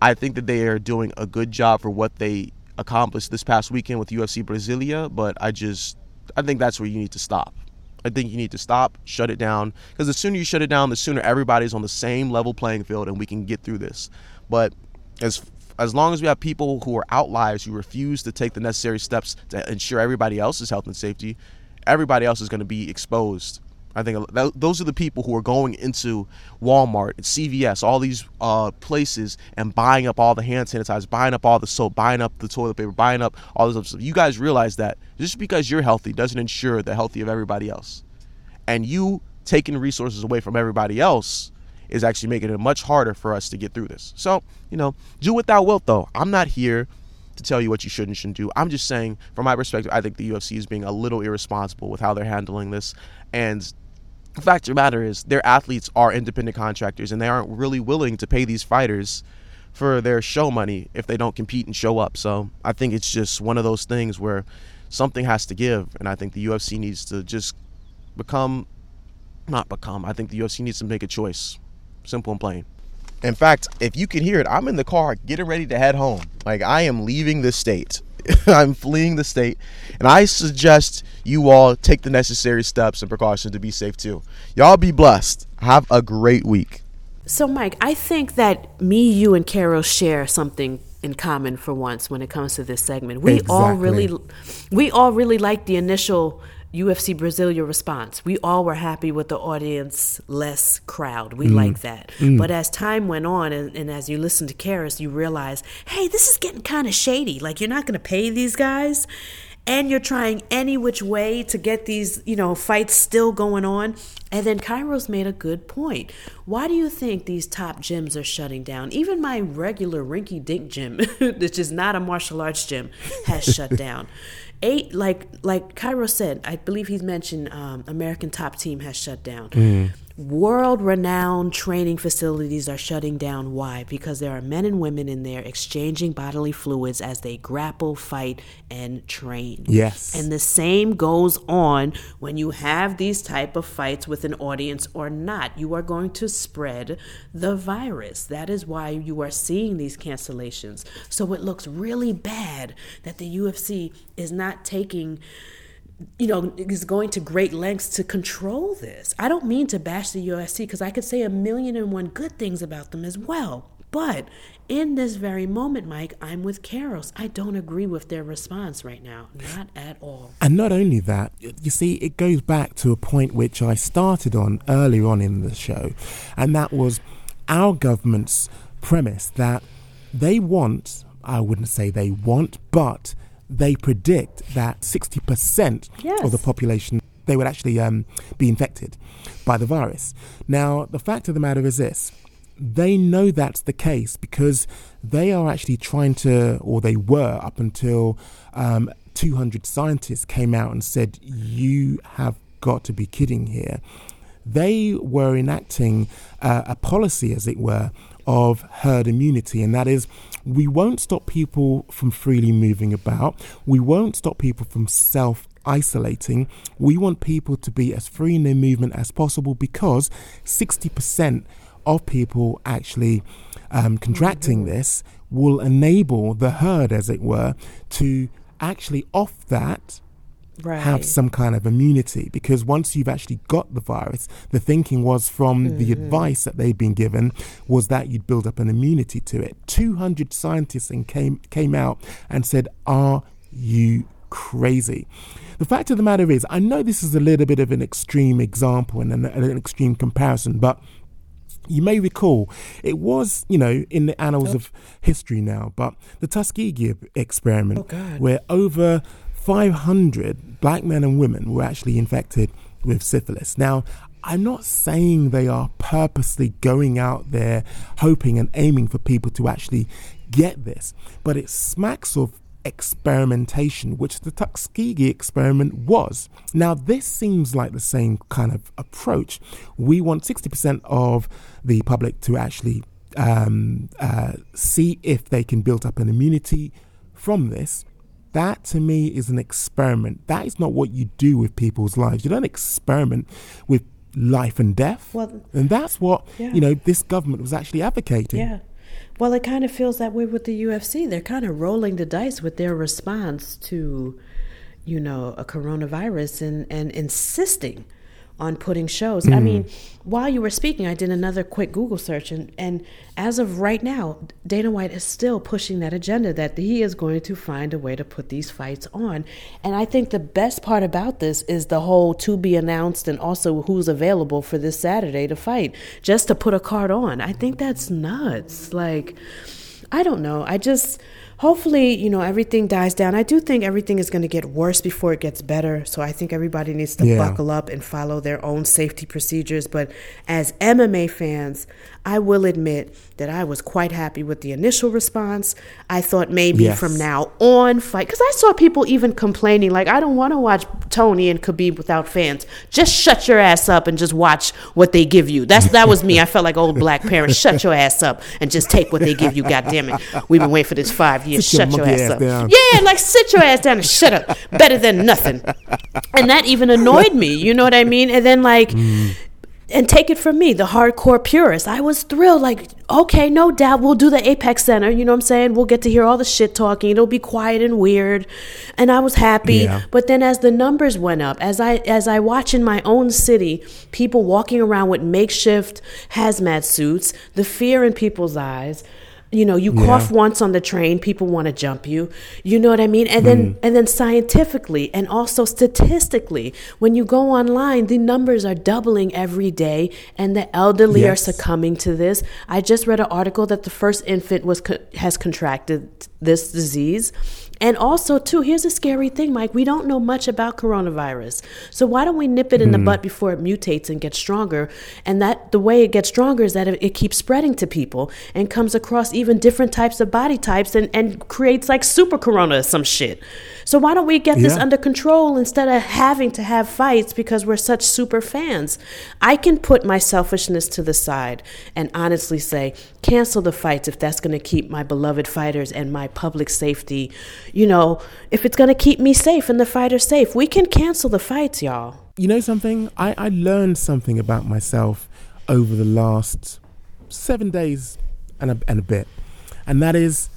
I think that they are doing a good job for what they accomplished this past weekend with UFC Brasilia, but I just I think that's where you need to stop. I think you need to stop, shut it down, because the sooner you shut it down, the sooner everybody's on the same level playing field and we can get through this. But as as long as we have people who are outliers who refuse to take the necessary steps to ensure everybody else's health and safety, everybody else is going to be exposed I think those are the people who are going into Walmart, CVS, all these uh, places and buying up all the hand sanitizers, buying up all the soap, buying up the toilet paper, buying up all this stuff. You guys realize that just because you're healthy doesn't ensure the healthy of everybody else. And you taking resources away from everybody else is actually making it much harder for us to get through this. So, you know, do what thou wilt, though. I'm not here to tell you what you should and shouldn't do. I'm just saying, from my perspective, I think the UFC is being a little irresponsible with how they're handling this. And the fact of the matter is their athletes are independent contractors and they aren't really willing to pay these fighters for their show money if they don't compete and show up. So I think it's just one of those things where something has to give and I think the UFC needs to just become not become. I think the UFC needs to make a choice. Simple and plain. In fact, if you can hear it, I'm in the car getting ready to head home. Like I am leaving the state. I'm fleeing the state, and I suggest you all take the necessary steps and precautions to be safe too. Y'all be blessed. Have a great week. So, Mike, I think that me, you, and Carol share something in common for once when it comes to this segment. We exactly. all really, we all really like the initial UFC Brasilia response. We all were happy with the audience less crowd. We mm. like that. Mm. But as time went on and, and as you listen to Kairos, you realize, hey, this is getting kind of shady. Like you're not going to pay these guys and you're trying any which way to get these, you know, fights still going on. And then Kairos made a good point. Why do you think these top gyms are shutting down? Even my regular rinky dink gym, which is not a martial arts gym, has shut down eight like like Cairo said, I believe he's mentioned um, American Top Team has shut down. Mm. World renowned training facilities are shutting down. Why? Because there are men and women in there exchanging bodily fluids as they grapple, fight, and train. Yes. And the same goes on when you have these type of fights with an audience or not. You are going to spread the virus. That is why you are seeing these cancellations. So it looks really bad that the UFC is not taking you know, is going to great lengths to control this. I don't mean to bash the UFC because I could say a million and one good things about them as well. But in this very moment, Mike, I'm with Carols. I don't agree with their response right now. Not at all. And not only that, you see, it goes back to a point which I started on earlier on in the show, and that was our government's premise that they want, I wouldn't say they want, but they predict that 60% Yes. of the population they would actually um, be infected by the virus. Now, the fact of the matter is this they know that's the case because they are actually trying to, or they were up until um, 200 scientists came out and said, You have got to be kidding here. They were enacting uh, a policy, as it were, of herd immunity, and that is we won't stop people from freely moving about, we won't stop people from self isolating. We want people to be as free in their movement as possible because 60% of people actually um, contracting this will enable the herd, as it were, to actually off that Right. have some kind of immunity because once you've actually got the virus, the thinking was from the Mm-hmm. advice that they'd been given was that you'd build up an immunity to it. 200 scientists and came came out and said, "Are you crazy?" The fact of the matter is, I know this is a little bit of an extreme example and an, an extreme comparison, but you may recall it was, you know, in the annals of history now, but the Tuskegee experiment, Oh, where over 500 black men and women were actually infected with syphilis. Now, I'm not saying they are purposely going out there hoping and aiming for people to actually get this, but it smacks of experimentation, which the Tuskegee experiment was. Now, this seems like the same kind of approach. We want 60% of the public to actually um, uh, see if they can build up an immunity from this. That to me is an experiment. That is not what you do with people's lives. You don't experiment with life and death. Well, and that's what, yeah. you know, this government was actually advocating. Yeah. Well, it kind of feels that way with the UFC. They're kind of rolling the dice with their response to, you know, a coronavirus and, and insisting on putting shows. I mean, mm-hmm. while you were speaking, I did another quick Google search, and, and as of right now, Dana White is still pushing that agenda that he is going to find a way to put these fights on. And I think the best part about this is the whole to be announced and also who's available for this Saturday to fight, just to put a card on. I think that's nuts. Like, I don't know. I just hopefully, you know, everything dies down. I do think everything is going to get worse before it gets better. So I think everybody needs to Yeah. buckle up and follow their own safety procedures. But as MMA fans, I will admit that I was quite happy with the initial response. I thought maybe Yes. from now on fight because I saw people even complaining like I don't want to watch Tony and Khabib without fans. Just shut your ass up and just watch what they give you. That's that was me. I felt like old black parents. Shut your ass up and just take what they give you. God damn it. We've been waiting for this five years. Sit shut your monkey ass ass up. down. Yeah, like sit your ass down and shut up. Better than nothing. And that even annoyed me. You know what I mean? And then like mm. And take it from me, the hardcore purist. I was thrilled, like, okay, no doubt, we'll do the Apex Center. You know what I'm saying? We'll get to hear all the shit talking. It'll be quiet and weird. And I was happy. Yeah. But then as the numbers went up, as I as I watch in my own city, people walking around with makeshift hazmat suits, the fear in people's eyes. You know, you Yeah. cough once on the train, people want to jump you. You know what I mean? And then mm-hmm. and then scientifically and also statistically, when you go online, the numbers are doubling every day and the elderly are succumbing to this. I just read an article that the first infant was co- has contracted this disease. And also, too, here's a scary thing, Mike. We don't know much about coronavirus. So why don't we nip it in the hmm. butt before it mutates and gets stronger? And that the way it gets stronger is that it, it keeps spreading to people and comes across even different types of body types and, and creates like super corona or some shit. So why don't we get this Yeah. under control instead of having to have fights because we're such super fans? I can put my selfishness to the side and honestly say, cancel the fights if that's going to keep my beloved fighters and my public safety, you know, if it's going to keep me safe and the fighters safe. We can cancel the fights, y'all. You know something? I, I learned something about myself over the last seven days and a, and a bit. And that is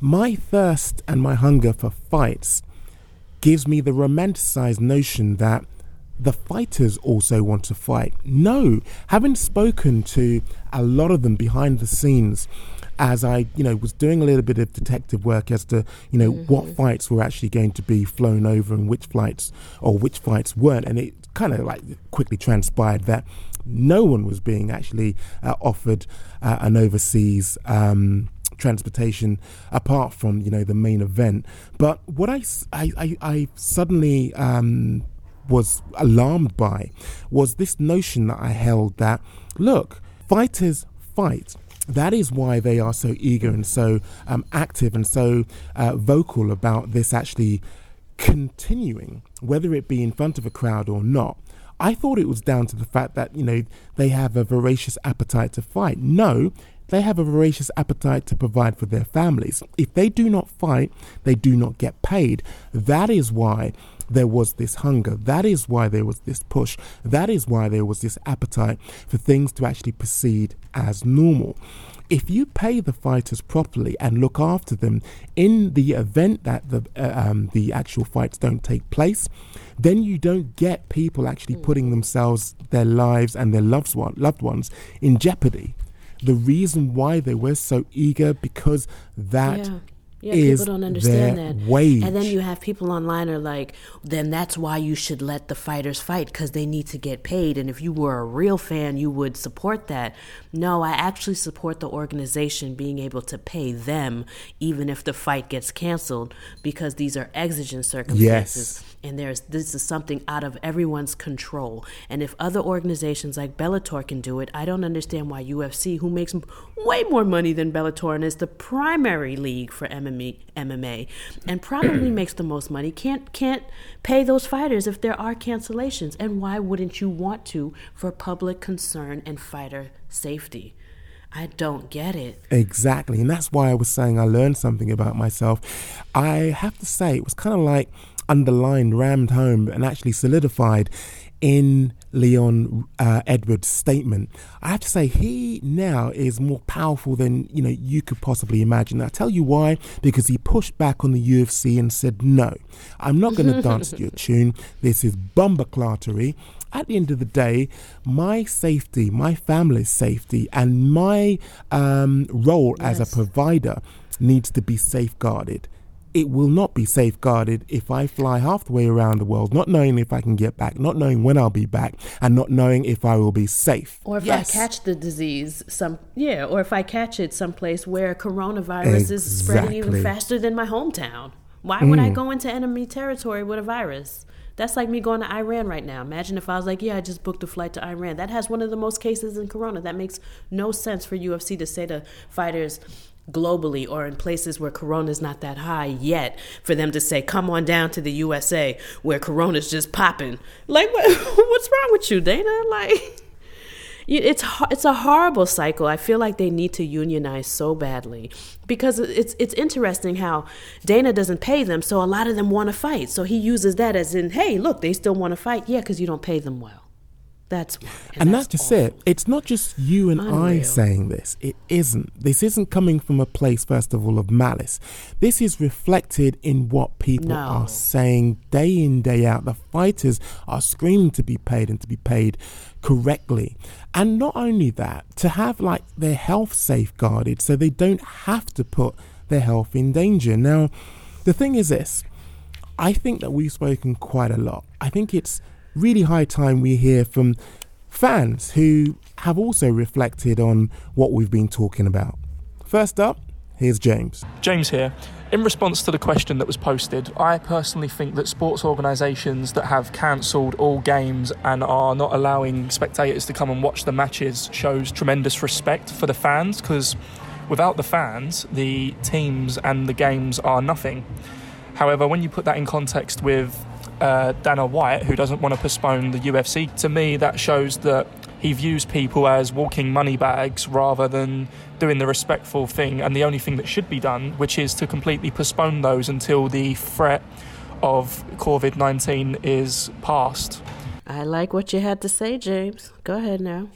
my thirst and my hunger for fights gives me the romanticized notion that the fighters also want to fight. No, having spoken to a lot of them behind the scenes, as I, you know, was doing a little bit of detective work as to, you know, mm-hmm. what fights were actually going to be flown over and which flights or which fights weren't, and it kind of like quickly transpired that no one was being actually uh, offered uh, an overseas. Um, transportation apart from you know the main event but what i i, I, I suddenly um, was alarmed by was this notion that i held that look fighters fight that is why they are so eager and so um, active and so uh, vocal about this actually continuing, whether it be in front of a crowd or not. I thought it was down to the fact that, you know, they have a voracious appetite to fight. No, they have a voracious appetite to provide for their families. If they do not fight, they do not get paid. That is why there was this hunger. That is why there was this push. That is why there was this appetite for things to actually proceed as normal. If you pay the fighters properly and look after them in the event that the uh, um, the actual fights don't take place, then you don't get people actually hmm. putting themselves, their lives, and their loved one, loved ones in jeopardy. The reason why they were so eager because that yeah. Yeah, people don't understand that. Wage. And then you have people online are like, then that's why you should let the fighters fight because they need to get paid. And if you were a real fan, you would support that. No, I actually support the organization being able to pay them even if the fight gets canceled because these are exigent circumstances. Yes and there's this is something out of everyone's control. And if other organizations like Bellator can do it, I don't understand why UFC, who makes way more money than Bellator and is the primary league for MMA, MMA and probably makes the most money, can't can't pay those fighters if there are cancellations. And why wouldn't you want to for public concern and fighter safety? I don't get it. Exactly. And that's why I was saying I learned something about myself. I have to say, it was kind of like underlined, rammed home, and actually solidified in Leon uh, Edwards' statement. I have to say he now is more powerful than you know you could possibly imagine. I'll tell you why. Because he pushed back on the UFC and said, "No, I'm not going to dance to your tune. This is bumbleclartery." At the end of the day, my safety, my family's safety, and my um, role yes. as a provider needs to be safeguarded it will not be safeguarded if I fly half the way around the world, not knowing if I can get back, not knowing when I'll be back, and not knowing if I will be safe. Or if yes. I catch the disease, some yeah, or if I catch it someplace where coronavirus exactly. is spreading even faster than my hometown. Why would mm. I go into enemy territory with a virus? That's like me going to Iran right now. Imagine if I was like, yeah, I just booked a flight to Iran. That has one of the most cases in corona. That makes no sense for UFC to say to fighters, globally or in places where corona's not that high yet for them to say come on down to the USA where corona's just popping. Like what, what's wrong with you Dana? Like it's it's a horrible cycle. I feel like they need to unionize so badly because it's it's interesting how Dana doesn't pay them so a lot of them want to fight. So he uses that as in hey look they still want to fight. Yeah cuz you don't pay them well that's and, and that's, that's just awful. it. It's not just you and Unreal. I saying this. It isn't. This isn't coming from a place, first of all, of malice. This is reflected in what people no. are saying day in day out. The fighters are screaming to be paid and to be paid correctly. And not only that, to have like their health safeguarded so they don't have to put their health in danger. Now, the thing is this. I think that we've spoken quite a lot. I think it's really high time we hear from fans who have also reflected on what we've been talking about. First up, here's James. James here. In response to the question that was posted, I personally think that sports organisations that have cancelled all games and are not allowing spectators to come and watch the matches shows tremendous respect for the fans because without the fans, the teams and the games are nothing. However, when you put that in context with uh, Dana White, who doesn't want to postpone the UFC, to me that shows that he views people as walking money bags rather than doing the respectful thing and the only thing that should be done, which is to completely postpone those until the threat of COVID 19 is past. I like what you had to say, James. Go ahead now.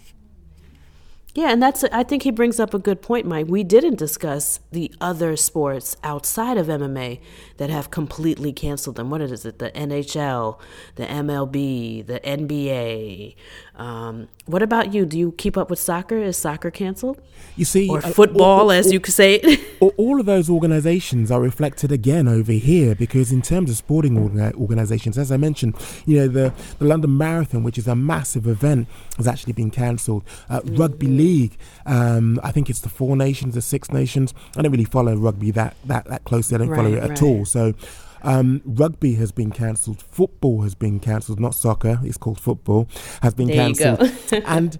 Yeah, and that's I think he brings up a good point, Mike. We didn't discuss the other sports outside of MMA that have completely canceled them. What is it? The NHL, the MLB, the NBA, um, What about you? Do you keep up with soccer? Is soccer canceled? You see, or uh, football, all- as you could say it. all, all of those organizations are reflected again over here because in terms of sporting orga- organizations as i mentioned you know the, the london marathon which is a massive event has actually been cancelled uh, rugby league um, i think it's the four nations the six nations i don't really follow rugby that that, that closely i don't follow Right, it at right. all so um, rugby has been cancelled. Football has been cancelled. Not soccer. It's called football. Has been There you go. cancelled. and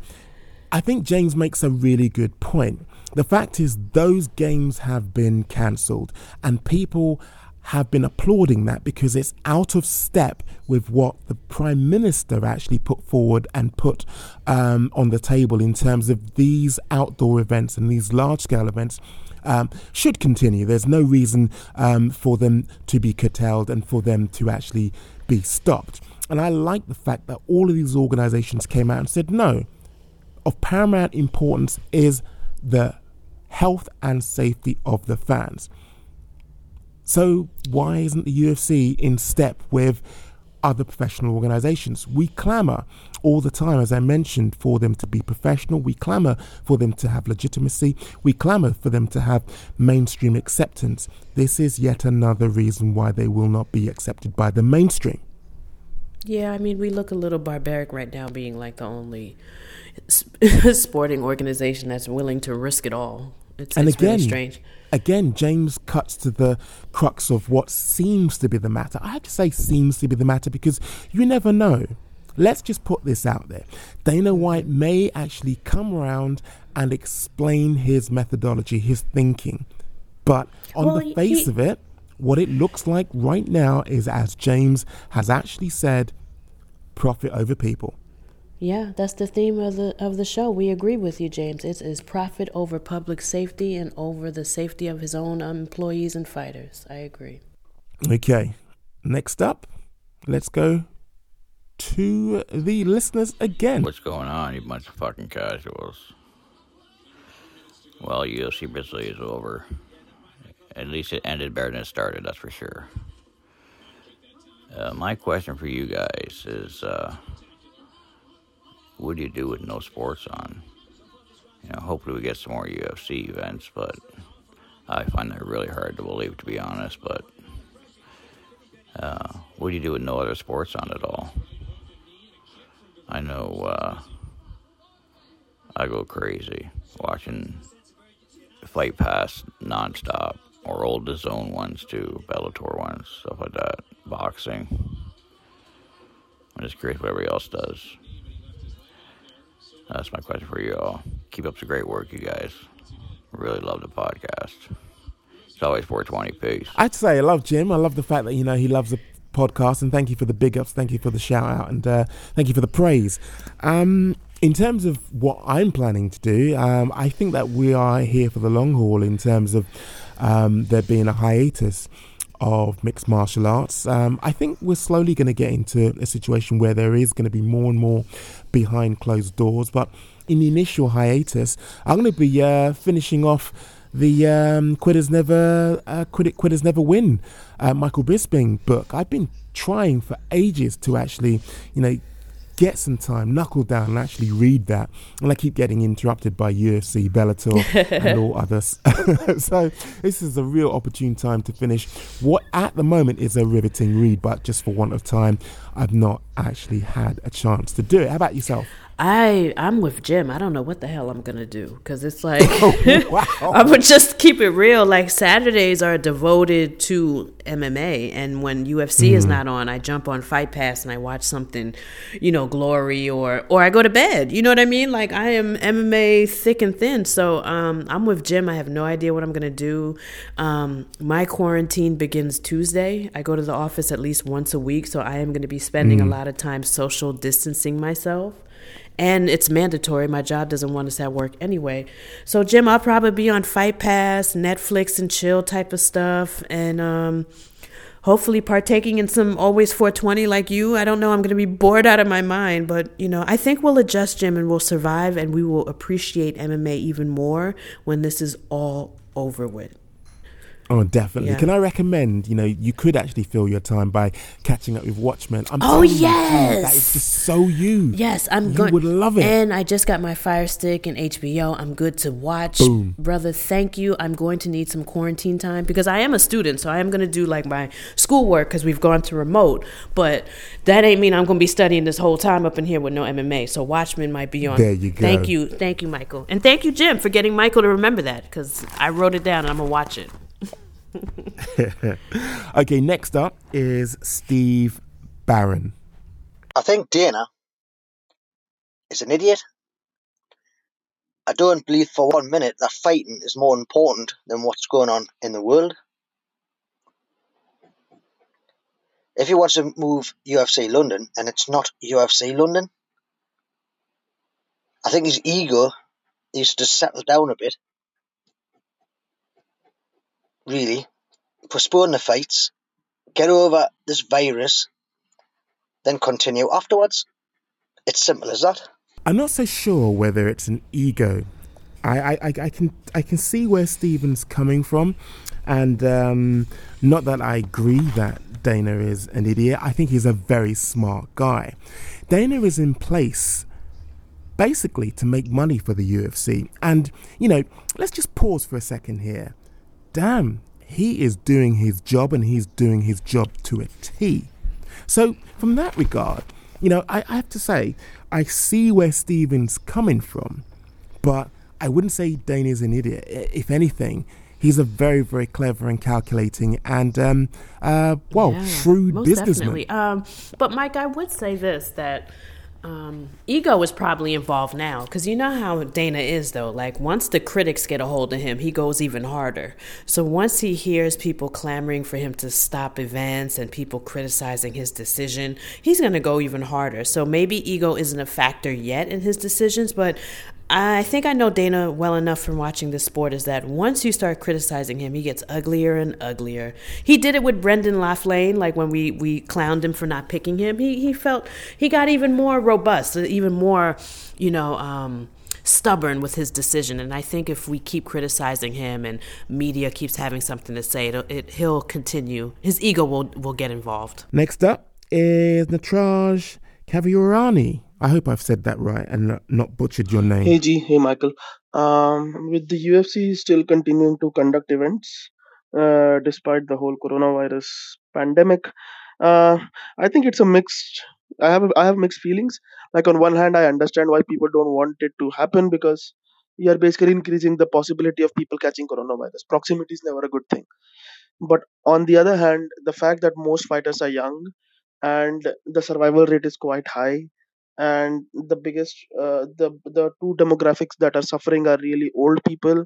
I think James makes a really good point. The fact is, those games have been cancelled, and people have been applauding that because it's out of step with what the Prime Minister actually put forward and put um, on the table in terms of these outdoor events and these large scale events. Um, should continue. There's no reason um, for them to be curtailed and for them to actually be stopped. And I like the fact that all of these organizations came out and said, no, of paramount importance is the health and safety of the fans. So why isn't the UFC in step with other professional organizations? We clamor all the time, as I mentioned, for them to be professional. We clamor for them to have legitimacy. We clamor for them to have mainstream acceptance. This is yet another reason why they will not be accepted by the mainstream. Yeah, I mean, we look a little barbaric right now, being like the only sporting organization that's willing to risk it all. It's, and it's again, really strange. again, James cuts to the crux of what seems to be the matter. I have to say seems to be the matter because you never know. Let's just put this out there. Dana mm-hmm. White may actually come around and explain his methodology, his thinking. But on Well, the face he- of it, what it looks like right now is, as James has actually said, profit over people. Yeah, that's the theme of the of the show. We agree with you, James. It's is profit over public safety and over the safety of his own employees and fighters. I agree. Okay, next up, let's go to the listeners again. What's going on, you bunch of fucking casuals? Well, UFC basically is over. At least it ended better than it started, that's for sure. Uh, my question for you guys is uh, what do you do with no sports on? You know, hopefully we get some more UFC events, but I find that really hard to believe, to be honest. But uh, what do you do with no other sports on at all? I know uh, I go crazy watching Fight Pass nonstop, or old DAZN ones too, Bellator ones, stuff like that, boxing. I'm just curious what everybody else does. That's my question for you all. Keep up the great work, you guys. Really love the podcast. It's always 420. Peace. I'd say I love Jim. I love the fact that you know he loves the podcast, and thank you for the big ups, thank you for the shout out, and uh, thank you for the praise. Um, in terms of what I'm planning to do, um, I think that we are here for the long haul. In terms of um, there being a hiatus of mixed martial arts, um, I think we're slowly going to get into a situation where there is going to be more and more behind closed doors. But in the initial hiatus, I'm going to be uh, finishing off the um, Quitters Never uh, Quit- Quitters Never Win uh, Michael Bisping book. I've been trying for ages to actually, you know, get some time, knuckle down, and actually read that. And I keep getting interrupted by UFC, Bellator, and all others. so this is a real opportune time to finish what at the moment is a riveting read, but just for want of time, I've not actually had a chance to do it. How about yourself? I I'm with Jim. I don't know what the hell I'm gonna do because it's like wow. I would just keep it real. Like Saturdays are devoted to MMA, and when UFC is Mhm. not on, I jump on Fight Pass and I watch something, you know, Glory or or I go to bed. You know what I mean? Like I am MMA thick and thin. So um, I'm with Jim. I have no idea what I'm gonna do. Um, my quarantine begins Tuesday. I go to the office at least once a week, so I am gonna be spending a Mm. lot of time social distancing myself and it's mandatory. My job doesn't want us at work anyway. So, Jim, I'll probably be on Fight Pass, Netflix, and chill type of stuff, and um, hopefully partaking in some always 420 like you. I don't know. I'm going to be bored out of my mind, but you know, I think we'll adjust, Jim, and we'll survive, and we will appreciate MMA even more when this is all over with. Oh, definitely. Yeah. Can I recommend? You know, you could actually fill your time by catching up with Watchmen. I'm Oh, telling you, yes. that is just so you. Yes, I'm You going. would love it. And I just got my Fire Stick and HBO. I'm good to watch. Boom. Brother, thank you. I'm going to need some quarantine time because I am a student, so I am going to do like my schoolwork because we've gone to remote. But that ain't mean I'm going to be studying this whole time up in here with no MMA. So Watchmen might be on. There you go. Thank you, thank you, Michael, and thank you, Jim, for getting Michael to remember that because I wrote it down and I'm gonna watch it. okay, next up is Steve Barron. I think Dana is an idiot. I don't believe for one minute that fighting is more important than what's going on in the world. If he wants to move UFC London and it's not UFC London, I think his ego needs to settle down a bit. Really. Postpone the fights, get over this virus, then continue afterwards. It's simple as that. I'm not so sure whether it's an ego. I, I, I, can I can see where Stephen's coming from, and um, not that I agree that Dana is an idiot. I think he's a very smart guy. Dana is in place basically to make money for the UFC, and you know, let's just pause for a second here. Damn, he is doing his job, and he's doing his job to a T. So, from that regard, you know, I, I have to say, I see where Steven's coming from, but I wouldn't say Dana's an idiot. If anything, he's a very, very clever and calculating and, um, uh, well, Yeah, shrewd businessman. Definitely. Um, but Mike, I would say this that um, ego is probably involved now because you know how Dana is though. Like once the critics get a hold of him, he goes even harder. So once he hears people clamoring for him to stop events and people criticizing his decision, he's going to go even harder. So maybe ego isn't a factor yet in his decisions, but I think I know Dana well enough from watching this sport is that once you start criticizing him, he gets uglier and uglier. He did it with Brendan Loughnane, like when we, we clowned him for not picking him. He he felt he got even more robust, even more, you know, um, stubborn with his decision. And I think if we keep criticizing him and media keeps having something to say, it, it he'll continue. His ego will will get involved. Next up is Natraj Kaviurani. I hope I've said that right and not, butchered your name. Hey G, hey Michael. Um, with the UFC still continuing to conduct events uh, despite the whole coronavirus pandemic, uh, I think it's a mixed. I have I have mixed feelings. Like on one hand, I understand why people don't want it to happen because you are basically increasing the possibility of people catching coronavirus. Proximity is never a good thing. But on the other hand, the fact that most fighters are young and the survival rate is quite high and the biggest uh, the the two demographics that are suffering are really old people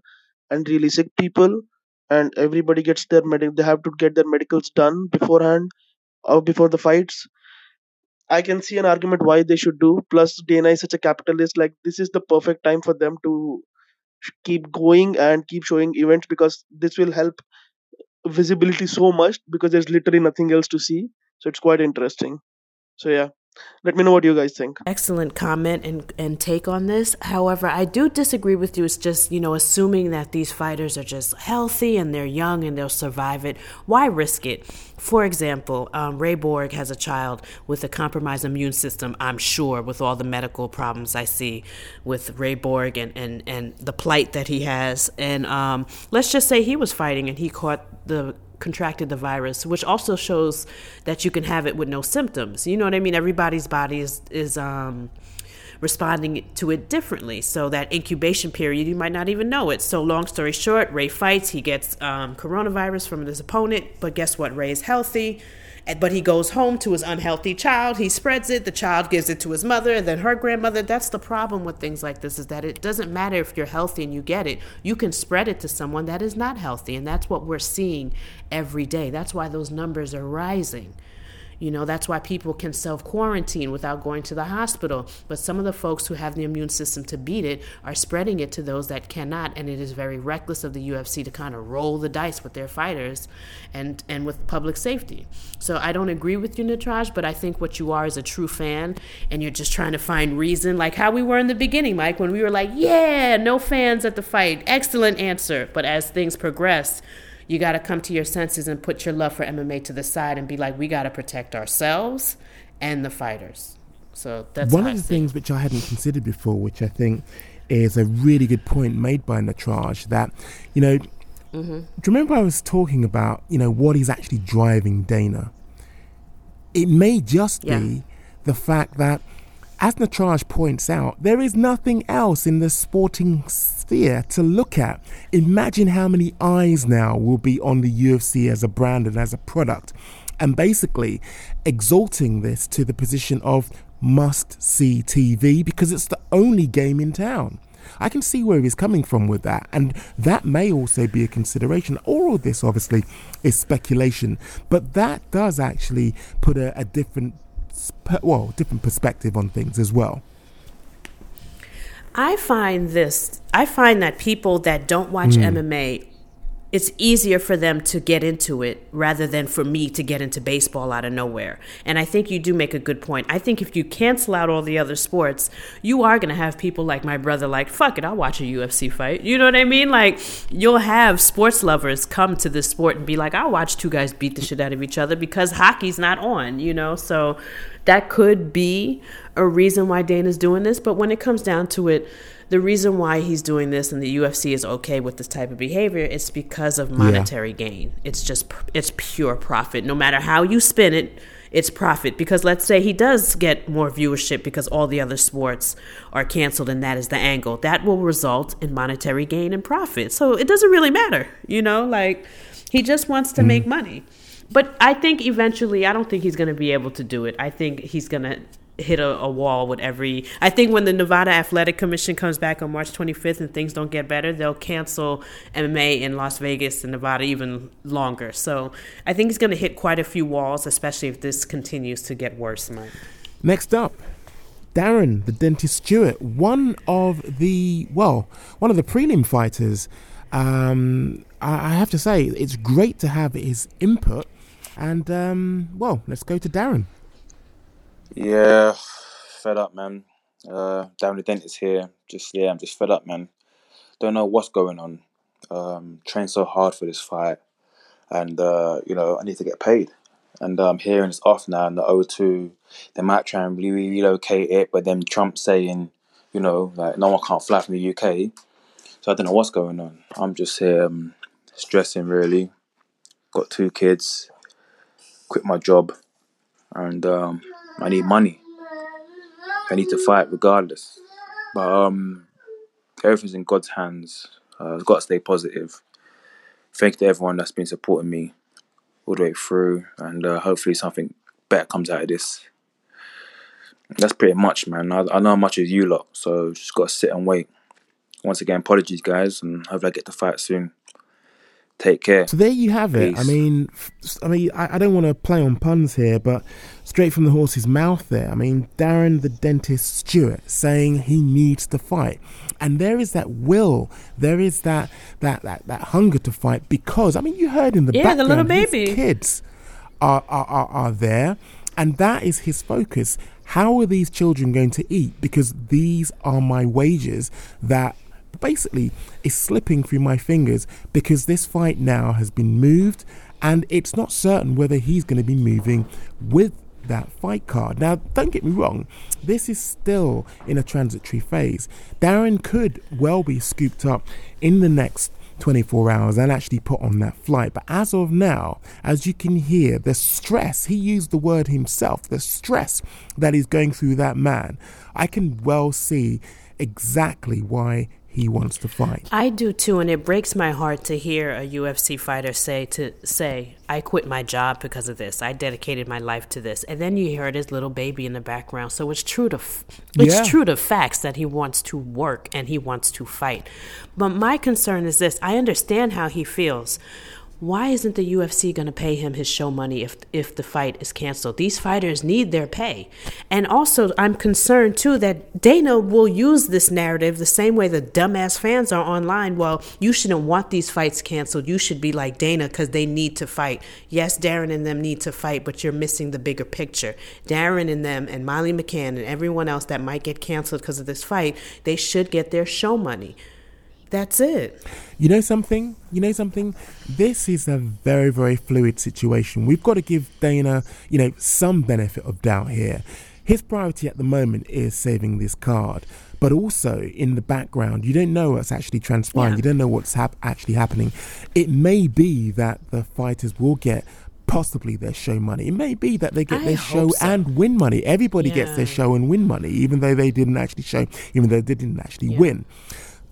and really sick people and everybody gets their medic they have to get their medicals done beforehand or before the fights. I can see an argument why they should do plus dana is such a capitalist like this is the perfect time for them to keep going and keep showing events because this will help visibility so much because there's literally nothing else to see. So it's quite interesting. So yeah let me know what you guys think Excellent comment and, and take on this. However, I do disagree with you. It's just, you know, assuming that these fighters are just healthy and they're young and they'll survive it. Why risk it? For example, um, Ray Borg has a child with a compromised immune system, I'm sure, with all the medical problems I see with Ray Borg and, and, and the plight that he has. And um, let's just say he was fighting and he caught the contracted the virus, which also shows that you can have it with no symptoms. You know what I mean? Everybody's body is is um, responding to it differently. So that incubation period, you might not even know it. So long story short, Ray fights. He gets um, coronavirus from his opponent, but guess what? Ray is healthy. But he goes home to his unhealthy child. He spreads it. The child gives it to his mother and then her grandmother. That's the problem with things like this is that it doesn't matter if you're healthy and you get it. You can spread it to someone that is not healthy. And that's what we're seeing every day. That's why those numbers are rising. You know, that's why people can self quarantine without going to the hospital. But some of the folks who have the immune system to beat it are spreading it to those that cannot. And it is very reckless of the UFC to kind of roll the dice with their fighters and, and with public safety. So I don't agree with you, Natraj, but I think what you are is a true fan and you're just trying to find reason, like how we were in the beginning, Mike, when we were like, yeah, no fans at the fight. Excellent answer. But as things progress, You got to come to your senses and put your love for MMA to the side and be like, we got to protect ourselves and the fighters. So that's one of the things which I hadn't considered before, which I think is a really good point made by Natraj, that you know, Mm-hmm. do you remember I was talking about you know what is actually driving Dana? It may just Yeah. be the fact that, as Natraj points out, there is nothing else in the sporting sphere to look at. Imagine how many eyes now will be on the UFC as a brand and as a product, and basically exalting this to the position of must see TV because it's the only game in town. I can see where he's coming from with that, and that may also be a consideration. All of this, obviously, is speculation, but that does actually put a, a different, well, different perspective on things as well. I find this, I find that people that don't watch Mm. MMA, it's easier for them to get into it rather than for me to get into baseball out of nowhere. And I think you do make a good point. I think if you cancel out all the other sports, you are going to have people like my brother, like, fuck it, I'll watch a UFC fight. You know what I mean? Like, you'll have sports lovers come to this sport and be like, I'll watch two guys beat the shit out of each other because hockey's not on, you know? So that could be a reason why Dana's doing this. But when it comes down to it, the reason why he's doing this and the UFC is okay with this type of behavior is because of monetary gain. It's just it's pure profit. No matter how you spin it, it's profit. Because let's say he does get more viewership because all the other sports are canceled and that is the angle. That will result in monetary gain and profit. So it doesn't really matter, you know, like he just wants to mm. make money. But I think eventually, I don't think he's going to be able to do it. I think he's going to hit a, a wall with every. I think when the Nevada Athletic Commission comes back on March 25th and things don't get better, they'll cancel MMA in Las Vegas and Nevada even longer. So I think he's going to hit quite a few walls, especially if this continues to get worse, Mike. Next up, Darren, the dentist Stewart, one of the well, one of the prelim fighters. Um, I, I have to say, it's great to have his input. And um, well, let's go to Darren. Yeah, fed up, man. Uh, down the dentist here. Just yeah, I'm just fed up, man. Don't know what's going on. Um, trained so hard for this fight, and uh, you know I need to get paid. And I'm um, hearing it's off now. And the O2, they might try and re- relocate it, but then Trump saying, you know, like no one can't fly from the UK. So I don't know what's going on. I'm just here um, stressing really. Got two kids. Quit my job, and um, I need money. I need to fight regardless. But um, everything's in God's hands. Uh, I've got to stay positive. Thank you to everyone that's been supporting me all the way through, and uh, hopefully something better comes out of this. That's pretty much, man. I, I know how much is you lot, so just got to sit and wait. Once again, apologies, guys, and hopefully I get to fight soon. Take care. So there you have it. I mean, f- I mean, I, I don't want to play on puns here, but straight from the horse's mouth there. I mean, Darren the dentist Stewart saying he needs to fight, and there is that will, there is that that that, that hunger to fight because I mean, you heard in the Yeah, the background, little his baby. kids are, are are are there, and that is his focus. How are these children going to eat? Because these are my wages that basically is slipping through my fingers because this fight now has been moved and it's not certain whether he's going to be moving with that fight card. Now, don't get me wrong, this is still in a transitory phase. Darren could well be scooped up in the next 24 hours and actually put on that flight. But as of now, as you can hear, the stress, he used the word himself, the stress that is going through that man, I can well see exactly why he wants to fight. I do too, and it breaks my heart to hear a UFC fighter say to say, "I quit my job because of this. I dedicated my life to this." And then you hear his little baby in the background. So it's true to f- it's Yeah. true to facts that he wants to work and he wants to fight. But my concern is this: I understand how he feels. Why isn't the UFC going to pay him his show money if if the fight is canceled? These fighters need their pay. And also, I'm concerned too that Dana will use this narrative the same way the dumbass fans are online. Well, you shouldn't want these fights canceled. You should be like Dana because they need to fight. Yes, Darren and them need to fight, but you're missing the bigger picture. Darren and them and Molly McCann and everyone else that might get canceled because of this fight, they should get their show money That's it. You know something? You know something? This is a very, very fluid situation. We've got to give Dana, you know, some benefit of doubt here. His priority at the moment is saving this card. But also in the background, you don't know what's actually transpiring. Yeah. You don't know what's hap- actually happening. It may be that the fighters will get possibly their show money. It may be that they get I their show so. and win money. Everybody gets their show and win money, even though they didn't actually show, even though they didn't actually Yeah. win.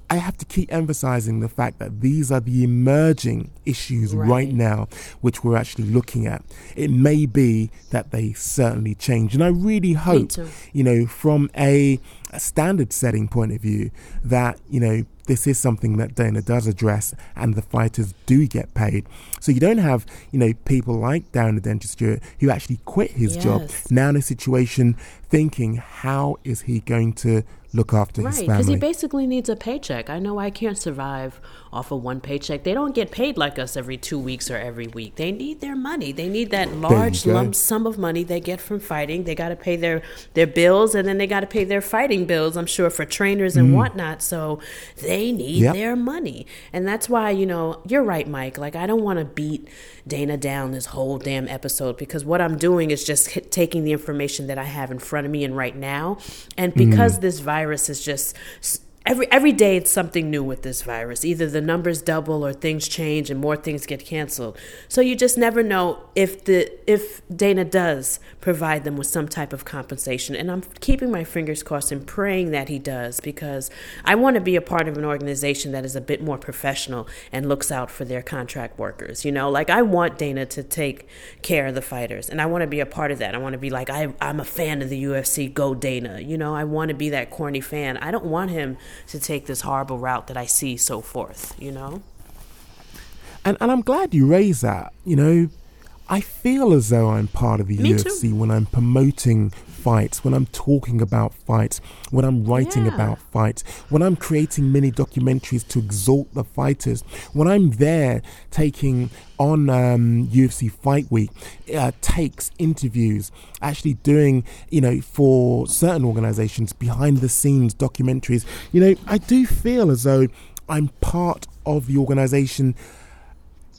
I have to keep emphasizing the fact that these are the emerging issues right. Right. now, which we're actually looking at. It may be that they certainly change. And I really hope, you know, from a, a standard setting point of view, that, you know, this is something that Dana does address and the fighters do get paid. So you don't have, you know, people like Darren the Dentist Stewart who actually quit his job now in a situation thinking, how is he going to look after his Right, because he basically needs a paycheck. I know I can't survive off of one paycheck. They don't get paid like us every two weeks or every week. They need their money. They need that large lump sum of money they get from fighting. They got to pay their their bills, and then they got to pay their fighting bills. I'm sure for trainers and Mm. whatnot. So they need Yep. their money, and that's why you know you're right, Mike. Like I don't want to beat Dana down this whole damn episode because what I'm doing is just taking the information that I have in front of me and right now, and because mm. this virus is just every every day it's something new with this virus. Either the numbers double or things change and more things get canceled. So you just never know if the if Dana does provide them with some type of compensation. And I'm keeping my fingers crossed and praying that he does because I want to be a part of an organization that is a bit more professional and looks out for their contract workers. You know, like I want Dana to take care of the fighters and I want to be a part of that. I want to be like I I'm a fan of the UFC, go Dana. You know, I want to be that corny fan. I don't want him to take this horrible route that I see so forth, you know? And and I'm glad you raised that. You know, I feel as though I'm part of the Me UFC when I'm promoting fights, when I'm talking about fights, when I'm writing Yeah. about fights, when I'm creating mini documentaries to exalt the fighters, when I'm there taking on um, UFC Fight Week, uh, takes, interviews, actually doing, you know, for certain organizations behind the scenes documentaries. You know, I do feel as though I'm part of the organization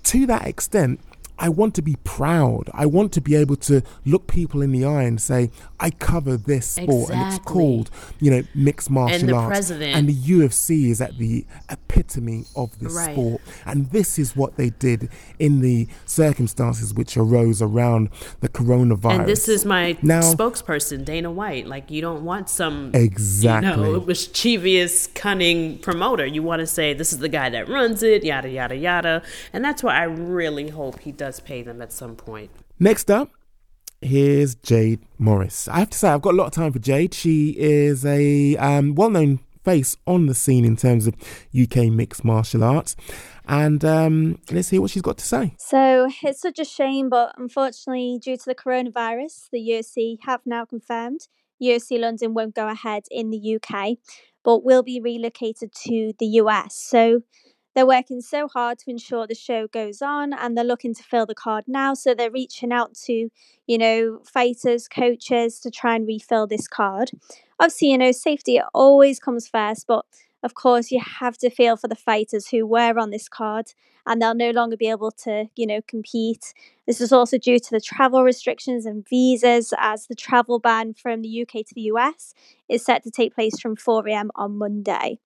to that extent, I want to be proud. I want to be able to look people in the eye and say, I cover this sport and it's called, you know, mixed martial the arts. president- And the UFC is at the epitome of this Right. sport. And this is what they did in the circumstances which arose around the coronavirus. And this is my Now- spokesperson, Dana White. Like you don't want some Exactly. you know, mischievous, cunning promoter. You want to say this is the guy that runs it, yada yada yada. And that's why I really hope he does pay them at some point. Next up, here's Jade Morris. I have to say, I've got a lot of time for Jade. She is a um, well known face on the scene in terms of UK mixed martial arts. And um, let's hear what she's got to say. So it's such a shame, but unfortunately, due to the coronavirus, the UFC have now confirmed UFC London won't go ahead in the UK, but will be relocated to the US. So they're working so hard to ensure the show goes on and they're looking to fill the card now. So they're reaching out to, you know, fighters, coaches to try and refill this card. Obviously, you know, safety always comes first, but of course, you have to feel for the fighters who were on this card and they'll no longer be able to, you know, compete. This is also due to the travel restrictions and visas, as the travel ban from the UK to the US is set to take place from 4 am on Monday.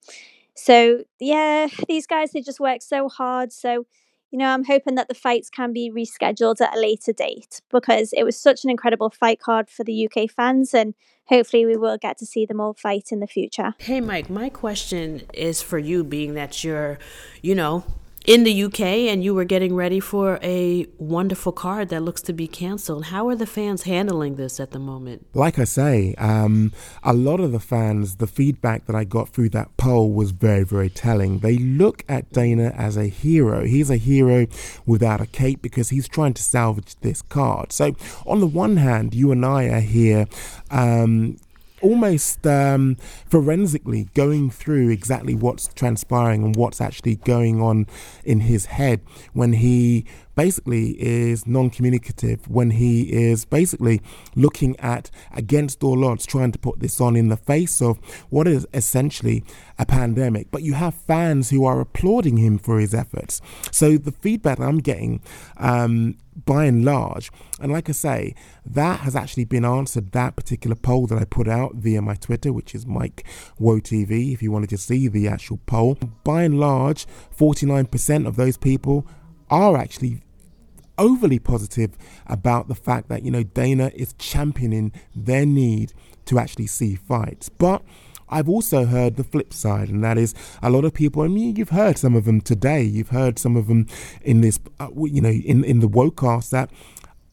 So, yeah, these guys, they just work so hard. So, you know, I'm hoping that the fights can be rescheduled at a later date because it was such an incredible fight card for the UK fans, and hopefully we will get to see them all fight in the future. Hey, Mike, my question is for you, being that you're, you know, in the UK and you were getting ready for a wonderful card that looks to be canceled. How are the fans handling this at the moment? Like I say, um, a lot of the fans, the feedback that I got through that poll was very, very telling. They look at Dana as a hero. He's a hero without a cape because he's trying to salvage this card. So, on the one hand, you and I are here. Um, almost um, forensically going through exactly what's transpiring and what's actually going on in his head when he basically is non-communicative when he is basically looking at against all odds trying to put this on in the face of what is essentially a pandemic. But you have fans who are applauding him for his efforts. So the feedback i'm getting um, by and large and like i say that has actually been answered that particular poll that i put out via my twitter which is mike woe tv if you wanted to see the actual poll. By and large 49% of those people are actually overly positive about the fact that, you know, Dana is championing their need to actually see fights. But I've also heard the flip side, and that is a lot of people. I mean, you've heard some of them today. You've heard some of them in this, uh, you know, in in the wokecast that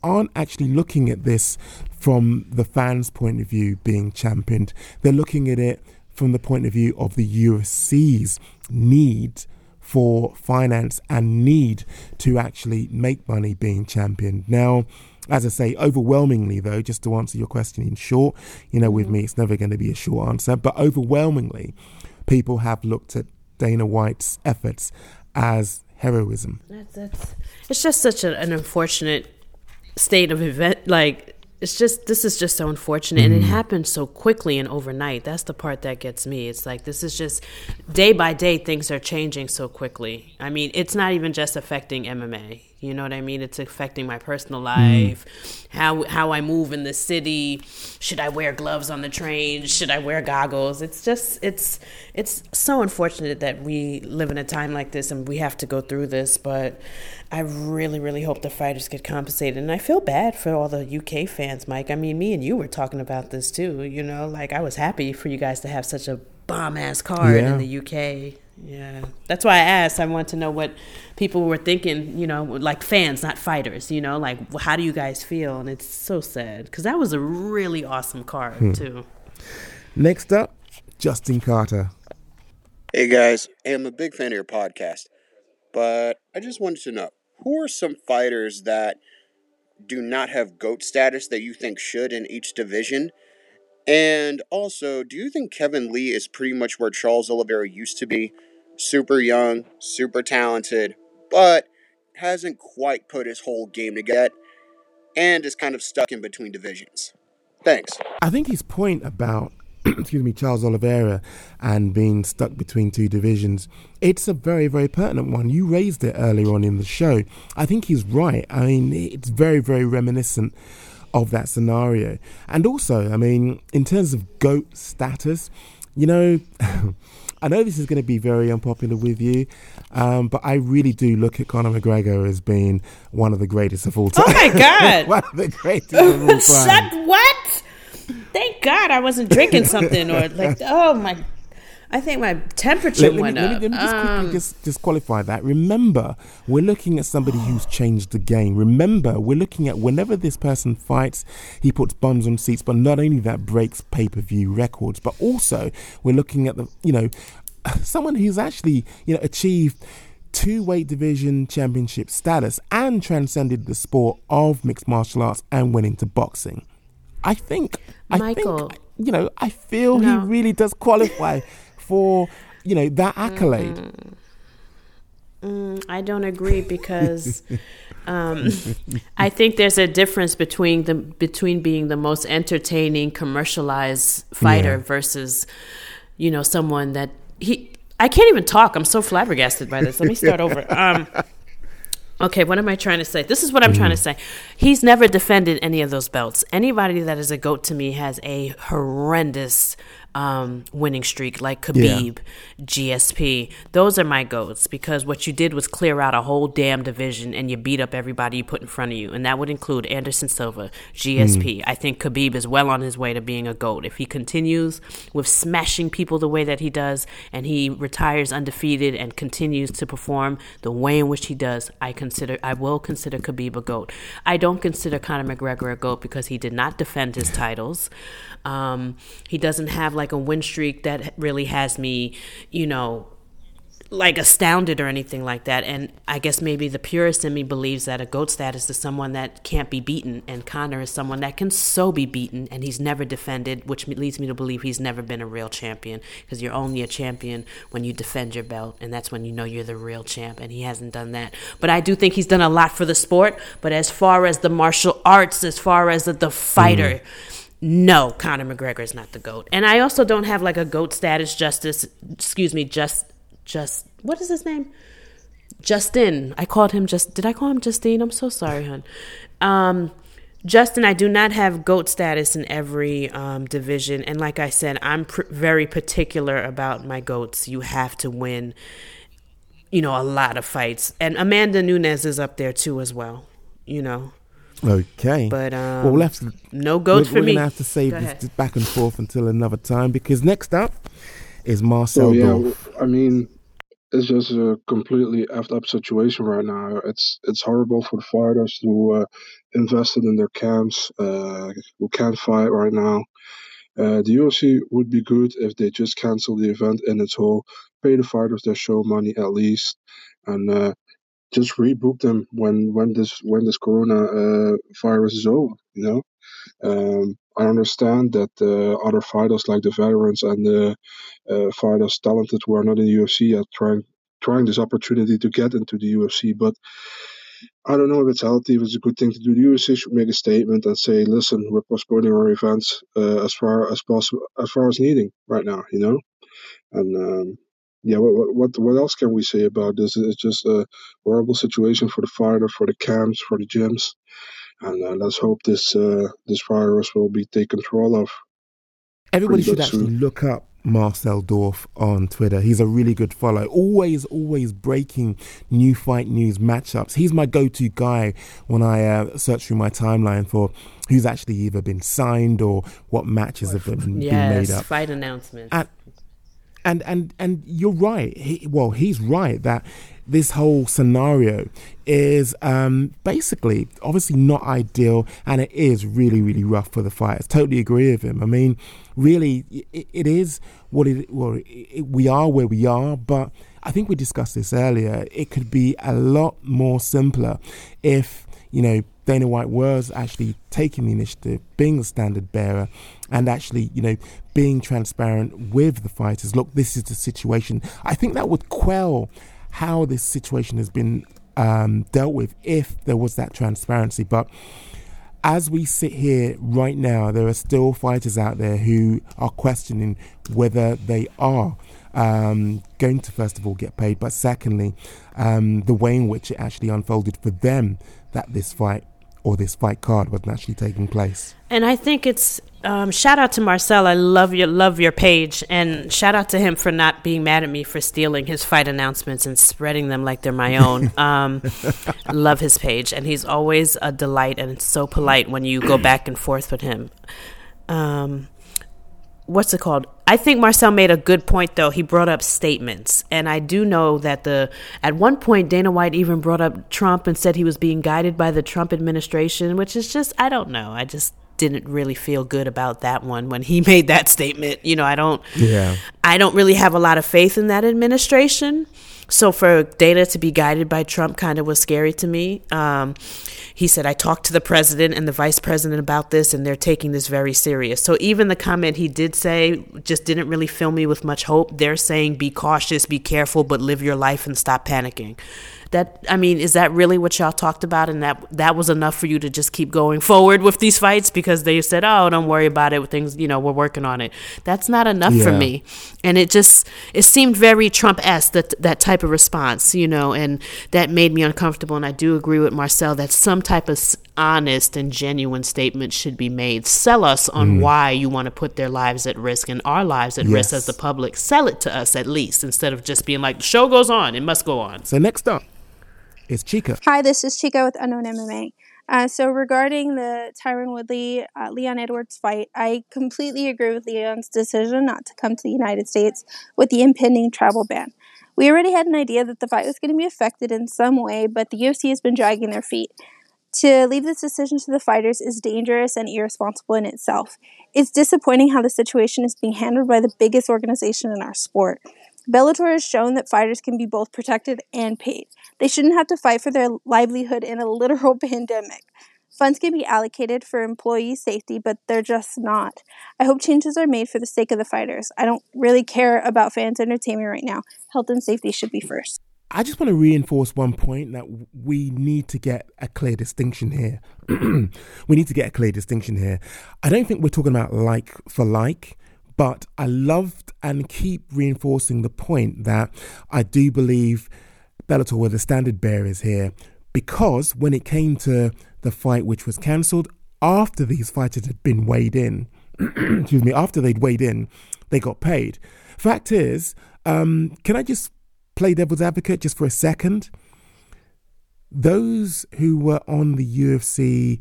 aren't actually looking at this from the fans' point of view being championed. They're looking at it from the point of view of the UFC's need for finance and need to actually make money being championed. Now, as I say, overwhelmingly, though, just to answer your question in short, you know, with mm-hmm. me, it's never going to be a short answer, but overwhelmingly, people have looked at Dana White's efforts as heroism. That's, that's it's just such a, an unfortunate state of event, like it's just this is just so unfortunate mm-hmm. and it mm-hmm. happened so quickly and overnight that's the part that gets me it's like this is just day by day things are changing so quickly i mean it's not even just affecting mma you know what I mean? It's affecting my personal mm. life, mm. how how I move in the city. Should I wear gloves on the train? Should I wear goggles? It's just it's it's so unfortunate that we live in a time like this and we have to go through this. But I really really hope the fighters get compensated. And I feel bad for all the UK fans, Mike. I mean, me and you were talking about this too. You know, like I was happy for you guys to have such a bomb ass card yeah. in the UK. Yeah, that's why I asked. I want to know what people were thinking. You know, like fans, not fighters. You know, like how do you guys feel? And it's so sad because that was a really awesome card hmm. too. Next up, Justin Carter. Hey guys, hey, I'm a big fan of your podcast, but I just wanted to know who are some fighters that do not have GOAT status that you think should in each division? And also, do you think Kevin Lee is pretty much where Charles Oliveira used to be? super young, super talented, but hasn't quite put his whole game together and is kind of stuck in between divisions. Thanks. I think his point about excuse me, Charles Oliveira and being stuck between two divisions, it's a very, very pertinent one. You raised it earlier on in the show. I think he's right. I mean, it's very, very reminiscent of that scenario. And also, I mean, in terms of GOAT status, you know, I know this is going to be very unpopular with you, um, but I really do look at Conor McGregor as being one of the greatest of all time. Oh my god, one of the greatest of all time. Shut what? Thank God I wasn't drinking something or like. Oh my I think my temperature let, went let me, up. Let me, let me just um, quickly just, just qualify that. Remember, we're looking at somebody who's changed the game. Remember, we're looking at whenever this person fights, he puts bums on seats. But not only that, breaks pay per view records, but also we're looking at the you know someone who's actually you know achieved two weight division championship status and transcended the sport of mixed martial arts and went into boxing. I think, Michael, I think, you know, I feel no. he really does qualify for you know that accolade. Mm. Mm, I don't agree because um, I think there's a difference between the between being the most entertaining commercialized fighter yeah. versus, you know, someone that he. I can't even talk. I'm so flabbergasted by this. Let me start over. Um, okay, what am I trying to say? This is what I'm mm trying to say. He's never defended any of those belts. Anybody that is a goat to me has a horrendous um, winning streak like Khabib, yeah. GSP. Those are my goats because what you did was clear out a whole damn division and you beat up everybody you put in front of you. And that would include Anderson Silva, GSP. Mm. I think Khabib is well on his way to being a GOAT. If he continues with smashing people the way that he does and he retires undefeated and continues to perform the way in which he does, I consider I will consider Khabib a GOAT. I don't consider Conor McGregor a GOAT because he did not defend his titles. Um, he doesn't have like a win streak that really has me, you know, like astounded or anything like that. And I guess maybe the purist in me believes that a GOAT status is someone that can't be beaten. And Conor is someone that can so be beaten and he's never defended, which leads me to believe he's never been a real champion because you're only a champion when you defend your belt. And that's when you know you're the real champ. And he hasn't done that. But I do think he's done a lot for the sport. But as far as the martial arts, as far as the, the fighter, mm no, Conor McGregor is not the goat. And I also don't have like a goat status justice, excuse me, just just what is his name? Justin. I called him just did I call him Justine? I'm so sorry, hon. Um Justin, I do not have GOAT status in every um, division. And like I said, I'm pr- very particular about my GOATs. You have to win, you know, a lot of fights. And Amanda Nunes is up there too, as well, you know. Okay. But um, well, we'll have to, no goats we're, for we're me. We're gonna have to save this back and forth until another time because next up is Marcel. Oh yeah, Dorff. I mean, it's just a completely effed up situation right now. It's it's horrible for the fighters who uh, invested in their camps, uh, who can't fight right now. Uh, the UFC would be good if they just cancel the event in its whole, pay the fighters their show money at least, and uh, just rebook them when when this when this corona uh, virus is over. You know, um, I understand that uh, other fighters like the veterans and the uh, fighters talented who are not in the UFC are trying trying this opportunity to get into the UFC, but. I don't know if it's healthy, if it's a good thing to do. The UFC should make a statement and say, "Listen, we're postponing our events uh, as far as possible, as far as needing right now." You know, and um, yeah, what, what what else can we say about this? It's just a horrible situation for the fighter, for the camps, for the gyms, and uh, let's hope this uh, this virus will be taken control of. Everybody should actually soon. look up Marcel Dorff on Twitter. He's a really good follow. Always, always breaking new fight news matchups. He's my go-to guy when I uh, search through my timeline for who's actually either been signed or what matches have been, yes, been made up. fight announcements. And, and and and you're right. He, well, he's right that this whole scenario is um, basically obviously not ideal, and it is really really rough for the fighters. Totally agree with him. I mean, really, it, it is what it. Well, it, we are where we are, but I think we discussed this earlier. It could be a lot more simpler if you know Dana White was actually taking the initiative, being the standard bearer, and actually, you know, being transparent with the fighters. Look, this is the situation. I think that would quell how this situation has been um, dealt with if there was that transparency. But as we sit here right now, there are still fighters out there who are questioning whether they are um, going to, first of all, get paid, but secondly, um, the way in which it actually unfolded for them that this fight or this fight card wasn't actually taking place. And I think it's um, shout out to Marcel. I love your love your page, and shout out to him for not being mad at me for stealing his fight announcements and spreading them like they're my own. Um, love his page, and he's always a delight, and it's so polite when you go back and forth with him. Um, what's it called? I think Marcel made a good point though. He brought up statements, and I do know that the at one point Dana White even brought up Trump and said he was being guided by the Trump administration, which is just I don't know. I just didn't really feel good about that one when he made that statement. You know, I don't Yeah. I don't really have a lot of faith in that administration. So for Dana to be guided by Trump kind of was scary to me. Um, he said, I talked to the president and the vice president about this, and they're taking this very serious. So even the comment he did say just didn't really fill me with much hope. They're saying, be cautious, be careful, but live your life and stop panicking that i mean is that really what y'all talked about? And that that was enough for you to just keep going forward with these fights because they said oh don't worry about it. Things you know we're working on it. That's not enough yeah. for me. And it just it seemed very trump-esque that that type of response you know and that made me uncomfortable. And i do agree with marcel that some type of honest and genuine statement should be made. Sell us on mm. why you want to put their lives at risk and our lives at yes. risk as the public. Sell it to us at least instead of just being like the show goes on. It must go on. So next up is Chica. Hi, this is Chica with Unknown MMA. Uh, so regarding the Tyron Woodley uh, Leon Edwards fight, I completely agree with Leon's decision not to come to the United States with the impending travel ban. We already had an idea that the fight was going to be affected in some way, but the UFC has been dragging their feet. To leave this decision to the fighters is dangerous and irresponsible in itself. It's disappointing how the situation is being handled by the biggest organization in our sport. Bellator has shown that fighters can be both protected and paid. They shouldn't have to fight for their livelihood in a literal pandemic. Funds can be allocated for employee safety, but they're just not. I hope changes are made for the sake of the fighters. I don't really care about fans' entertainment right now. Health and safety should be first. I just want to reinforce one point that we need to get a clear distinction here. we need to get a clear distinction here. I don't think we're talking about like for like, but I loved and keep reinforcing the point that I do believe Bellator were the standard bearers here because when it came to the fight which was cancelled after these fighters had been weighed in, excuse me, after they'd weighed in, they got paid. Fact is, um, can I just play devil's advocate just for a second? Those who were on the UFC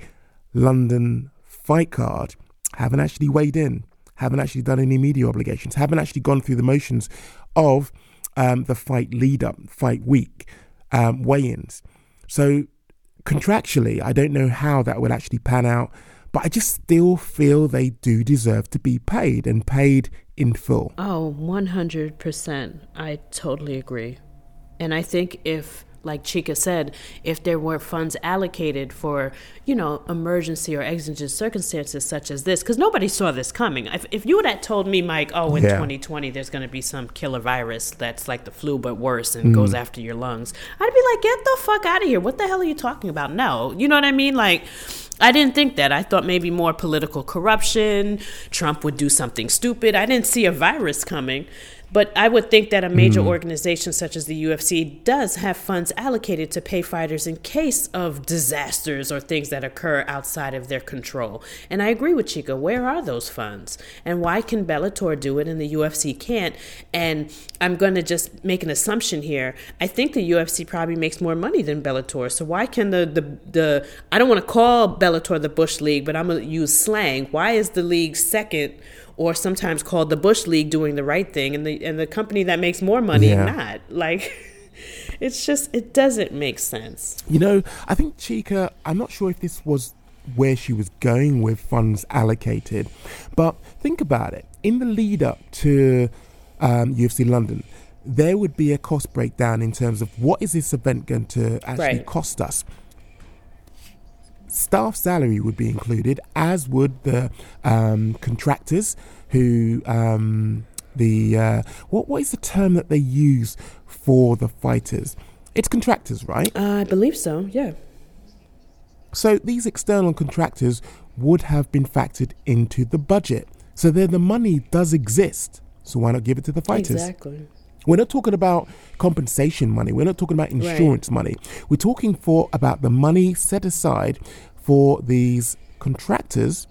London fight card haven't actually weighed in, haven't actually done any media obligations, haven't actually gone through the motions of um, the fight lead up, fight week, um, weigh ins. So contractually, I don't know how that will actually pan out, but I just still feel they do deserve to be paid and paid in full. Oh, 100%. I totally agree. And I think if, like Chica said, if there weren't funds allocated for, you know, emergency or exigent circumstances such as this, because nobody saw this coming. If, if you would have told me, Mike, oh, in Yeah. 2020 there's going to be some killer virus that's like the flu but worse and goes Mm. after your lungs, I'd be like, get the fuck out of here. What the hell are you talking about? No. You know what I mean? Like, I didn't think that. I thought maybe more political corruption. Trump would do something stupid. I didn't see a virus coming. But I would think that a major Mm. organization such as the UFC does have funds allocated to pay fighters in case of disasters or things that occur outside of their control. And I agree with Chica. Where are those funds? And why can Bellator do it and the UFC can't? And I'm going to just make an assumption here. I think the UFC probably makes more money than Bellator. So why can the the, the I don't want to call Bellator the Bush League, but I'm going to use slang. Why is the league second or sometimes called the Bush League doing the right thing and the and the company that makes more money Yeah. not? Like it's just it doesn't make sense. You know, I think Chica, I'm not sure if this was where she was going with funds allocated, but think about it. In the lead up to um, UFC London, there would be a cost breakdown in terms of what is this event going to actually Right. cost us. Staff salary would be included, as would the um, contractors who um, the uh, what what is the term that they use for the fighters? It's contractors, right? Uh, I believe so. Yeah. So these external contractors would have been factored into the budget. So there, the money does exist. So why not give it to the fighters? Exactly. We're not talking about compensation money. We're not talking about insurance money. We're talking for about the money set aside for these contractors.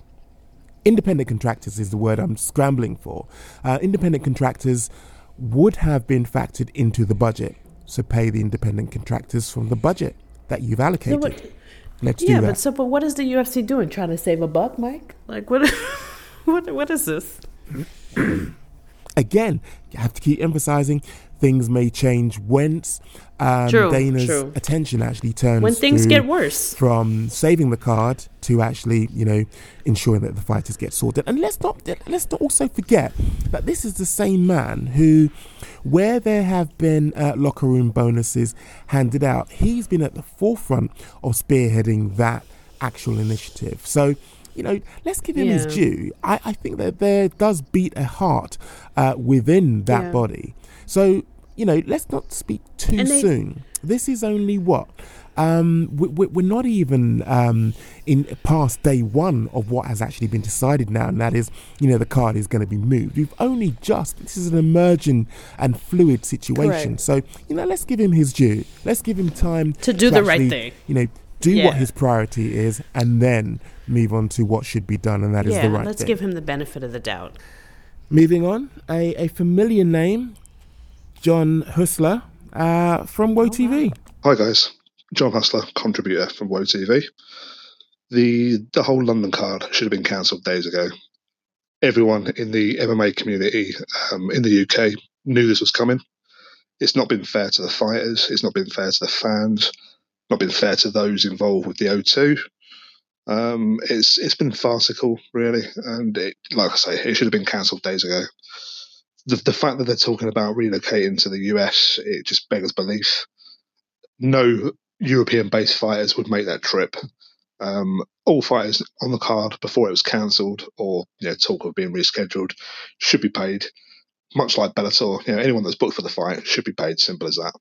Independent contractors is the word I'm scrambling for. Uh, independent contractors would have been factored into the budget. So pay the independent contractors from the budget that you've allocated. what- Let's yeah, do that. Yeah, but so but what is the UFC doing? Trying to save a buck, Mike? Like what what what is this? again, you have to keep emphasizing things may change once um, True, Dana's true. attention actually turns When things get worse. from saving the card to actually, you know, ensuring that the fighters get sorted. And let's not let's not also forget that this is the same man who, where there have been uh, locker room bonuses handed out, he's been at the forefront of spearheading that actual initiative. So you know, let's give him his due. I, I think that there does beat a heart uh, within that Yeah. body. So, you know, let's not speak too they- soon. This is only what? Um, we, we're not even um, in past day one of what has actually been decided now, and that is, you know, the card is going to be moved. We've only just, this is an emerging and fluid situation. Correct. So, you know, let's give him his due. Let's give him time To do the right thing. You know, do Yeah. what his priority is, and then move on to what should be done, and that is yeah, the right let's thing. give him the benefit of the doubt. Moving on, a, a familiar name, John Hustler uh, from Woe TV. Hi guys, John Hustler, contributor from Woe TV. The the whole London card should have been cancelled days ago. Everyone in the MMA community um, in the UK knew this was coming. It's not been fair to the fighters. It's not been fair to the fans. Not been fair to those involved with the O2. Um, it's it's been farcical, really, and it, like I say, it should have been cancelled days ago. The, the fact that they're talking about relocating to the US, it just beggars belief. No European based fighters would make that trip. Um, all fighters on the card before it was cancelled or you know, talk of being rescheduled should be paid, much like Bellator. You know, anyone that's booked for the fight should be paid. Simple as that.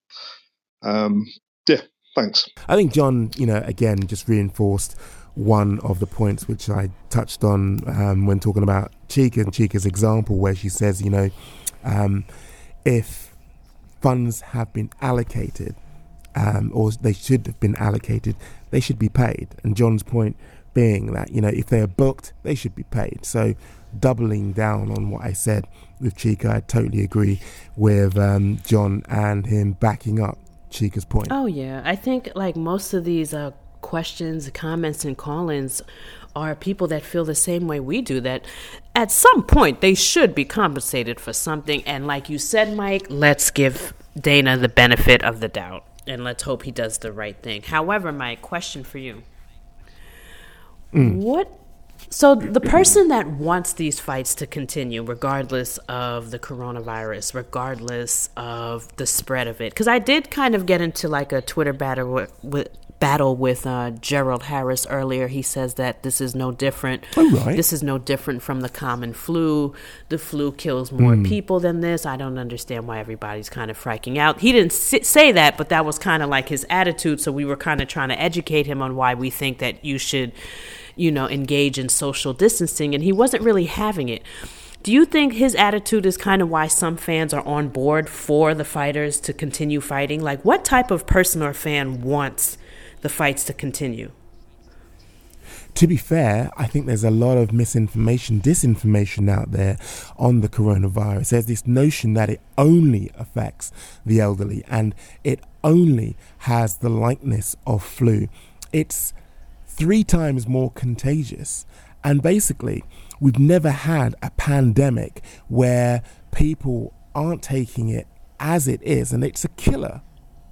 Um, yeah, thanks. I think John, you know, again, just reinforced one of the points which I touched on um, when talking about Chica and Chica's example, where she says, you know, um, if funds have been allocated, um, or they should have been allocated, they should be paid. And John's point being that, you know, if they are booked, they should be paid. So, doubling down on what I said with Chica, I totally agree with um, John and him backing up Chica's point. Oh, yeah. I think, like, most of these uh, questions, comments, and call ins are people that feel the same way we do that at some point they should be compensated for something. And like you said, Mike, let's give Dana the benefit of the doubt and let's hope he does the right thing. However, my question for you Mm. what so the person that wants these fights to continue regardless of the coronavirus regardless of the spread of it because i did kind of get into like a twitter battle with, with battle with uh, Gerald Harris earlier. He says that this is no different. Oh, right. This is no different from the common flu. The flu kills more Mm. people than this. I don't understand why everybody's kind of freaking out. He didn't say that, but that was kind of like his attitude. So we were kind of trying to educate him on why we think that you should, you know, engage in social distancing, and he wasn't really having it. Do you think his attitude is kind of why some fans are on board for the fighters to continue fighting? Like, what type of person or fan wants the fights to continue? To be fair, I think there's a lot of misinformation, disinformation out there on the coronavirus. There's this notion that it only affects the elderly and it only has the likeness of flu. It's three times more contagious. And basically, we've never had a pandemic where people aren't taking it as it is, and it's a killer.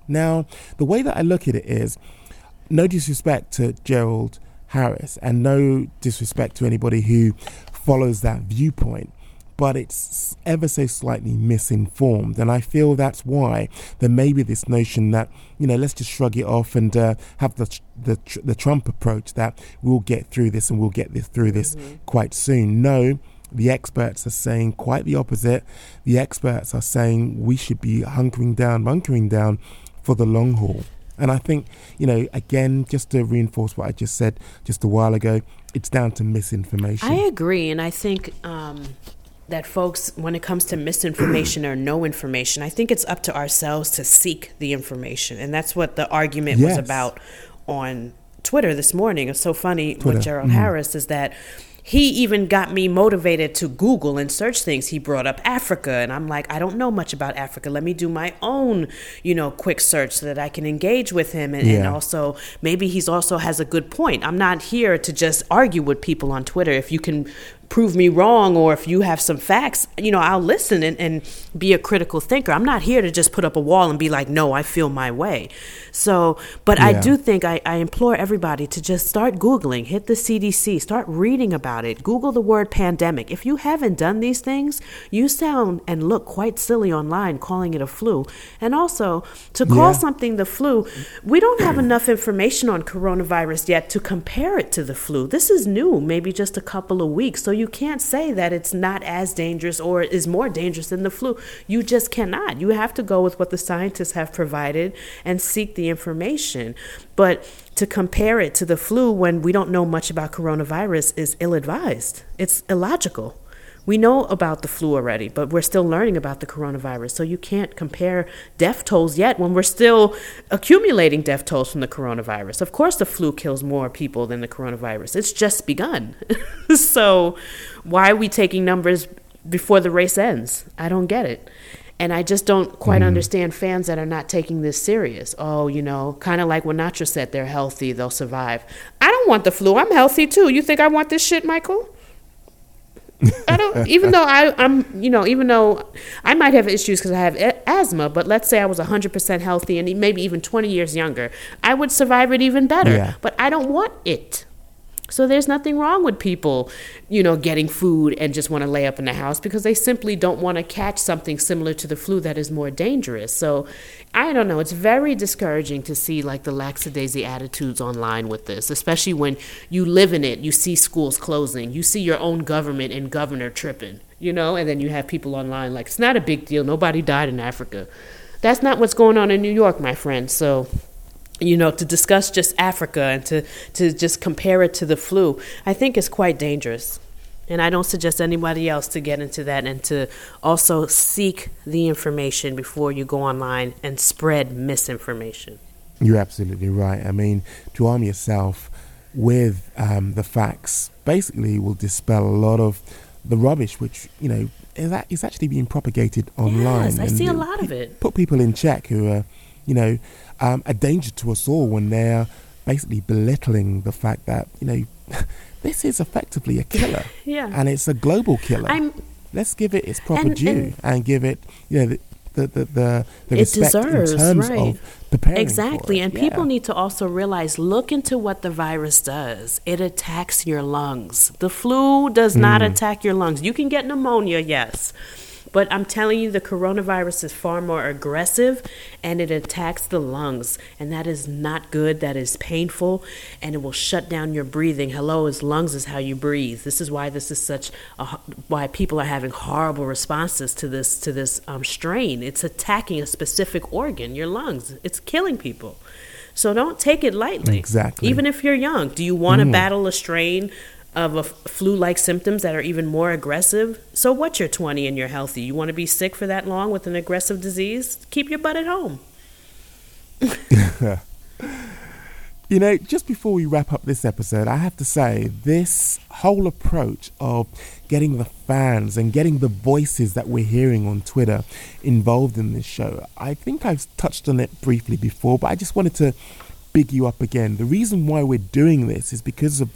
Now, the way that I look at it is no disrespect to Gerald Harris and no disrespect to anybody who follows that viewpoint, but it's ever so slightly misinformed. And I feel that's why there may be this notion that, you know, let's just shrug it off and uh, have the, the, the Trump approach that we'll get through this and we'll get this through this quite soon. No. The experts are saying quite the opposite. The experts are saying we should be hunkering down, bunkering down for the long haul. And I think, you know, again, just to reinforce what I just said just a while ago, it's down to misinformation. I agree, and I think um, that folks, when it comes to misinformation or no information, I think it's up to ourselves to seek the information, and that's what the argument was about on Twitter this morning. It's so funny Twitter, with Gerald mhm. Harris is that he even got me motivated to Google and search things. He brought up Africa, and I'm like, I don't know much about Africa. Let me do my own, you know, quick search so that I can engage with him. And, and also, maybe he's also has a good point. I'm not here to just argue with people on Twitter. If you can prove me wrong or if you have some facts, you know, I'll listen and, and be a critical thinker. I'm not here to just put up a wall and be like, no, I feel my way. So, but I do think I, I implore everybody to just start Googling, hit the CDC, start reading about it, Google the word pandemic. If you haven't done these things, you sound and look quite silly online calling it a flu. And also, to call Yeah. something the flu, we don't have enough information on coronavirus yet to compare it to the flu. This is new, maybe just a couple of weeks. So you can't say that it's not as dangerous or is more dangerous than the flu. You just cannot. You have to go with what the scientists have provided and seek the information. But to compare it to the flu when we don't know much about coronavirus is ill advised. It's illogical. We know about the flu already, but we're still learning about the coronavirus. So you can't compare death tolls yet when we're still accumulating death tolls from the coronavirus. Of course, the flu kills more people than the coronavirus. It's just begun. so why are we taking numbers before the race ends? I don't get it. And I just don't quite Mm. understand fans that are not taking this serious. Oh, you know, kind of like when Nacho said they're healthy, they'll survive. I don't want the flu. I'm healthy too. You think I want this shit, Michael? I don't. Even though I, I'm, you know, even though I might have issues because I have a- asthma, but let's say I was 100% healthy and maybe even 20 years younger, I would survive it even better. Yeah. But I don't want it. So there's nothing wrong with people, you know, getting food and just want to lay up in the house because they simply don't want to catch something similar to the flu that is more dangerous. So I don't know. It's very discouraging to see like the lackadaisy attitudes online with this, especially when you live in it. You see schools closing, you see your own government and governor tripping, you know, and then you have people online like it's not a big deal. Nobody died in Africa. That's not what's going on in New York, my friend. So you know, to discuss just Africa and to, to just compare it to the flu, I think is quite dangerous. And I don't suggest anybody else to get into that and to also seek the information before you go online and spread misinformation. You're absolutely right. I mean, to arm yourself with um, the facts basically will dispel a lot of the rubbish which, you know, is, that is actually being propagated online. Yes, I see a lot of it. Put people in check who are, you know, um, a danger to us all when they're basically belittling the fact that you know this is effectively a killer, yeah, and it's a global killer. I'm, Let's give it its proper and- due and- and, give it you know the the the, the, the respect deserves, in terms right. of exactly and Yeah. people need to also realize look into what the virus does it attacks your lungs the flu does not Mm. attack your lungs you can get pneumonia yes but I'm telling you, the coronavirus is far more aggressive and it attacks the lungs. And that is not good. That is painful and it will shut down your breathing. Hello, is lungs is how you breathe. This is why this is such a, why people are having horrible responses to this to this um, strain. It's attacking a specific organ, your lungs. It's killing people. So don't take it lightly. Exactly. Even if you're young, do you want to Mm. battle a strain of a f- flu-like symptoms that are even more aggressive? So what? You're 20 and you're healthy. You want to be sick for that long with an aggressive disease? Keep your butt at home. You know, just before we wrap up this episode, I have to say this whole approach of getting the fans and getting the voices that we're hearing on Twitter involved in this show, I think I've touched on it briefly before, but I just wanted to big you up again. The reason why we're doing this is because of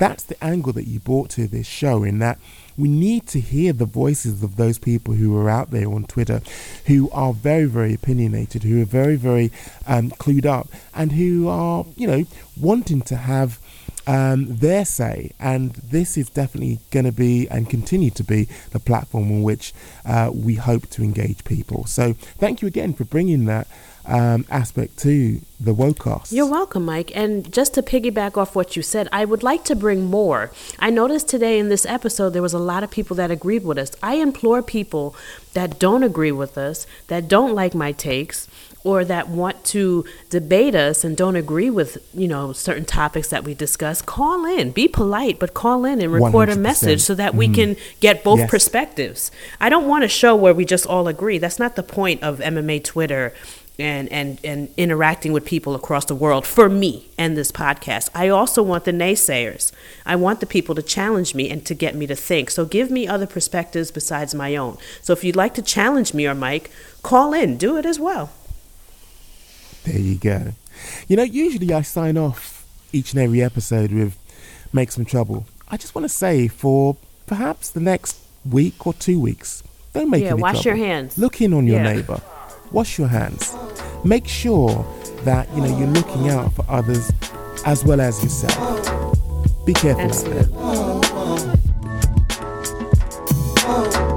that's the angle that you brought to this show, in that we need to hear the voices of those people who are out there on Twitter who are very, very opinionated, who are very, very um, clued up, and who are, you know, wanting to have um, their say. And this is definitely going to be and continue to be the platform on which uh, we hope to engage people. So thank you again for bringing that um, aspect to the Wocast. You're welcome, Mike. And just to piggyback off what you said, I would like to bring more. I noticed today in this episode there was a lot of people that agreed with us. I implore people that don't agree with us, that don't like my takes, or that want to debate us and don't agree with, you know, certain topics that we discuss, call in. Be polite, but call in and record a 100%. message so that we Mhm. can get both Yes. perspectives. I don't want a show where we just all agree. That's not the point of MMA Twitter and, and, and interacting with people across the world for me and this podcast. I also want the naysayers. I want the people to challenge me and to get me to think. So give me other perspectives besides my own. So if you'd like to challenge me or Mike, call in. Do it as well. There you go. You know, usually I sign off each and every episode with Make Some Trouble. I just want to say for perhaps the next week or two weeks, don't make Yeah, any wash trouble. your hands. Look in on your Yeah. neighbor wash your hands. Make sure that you know you're looking out for others as well as yourself. Be careful Absolutely. out there.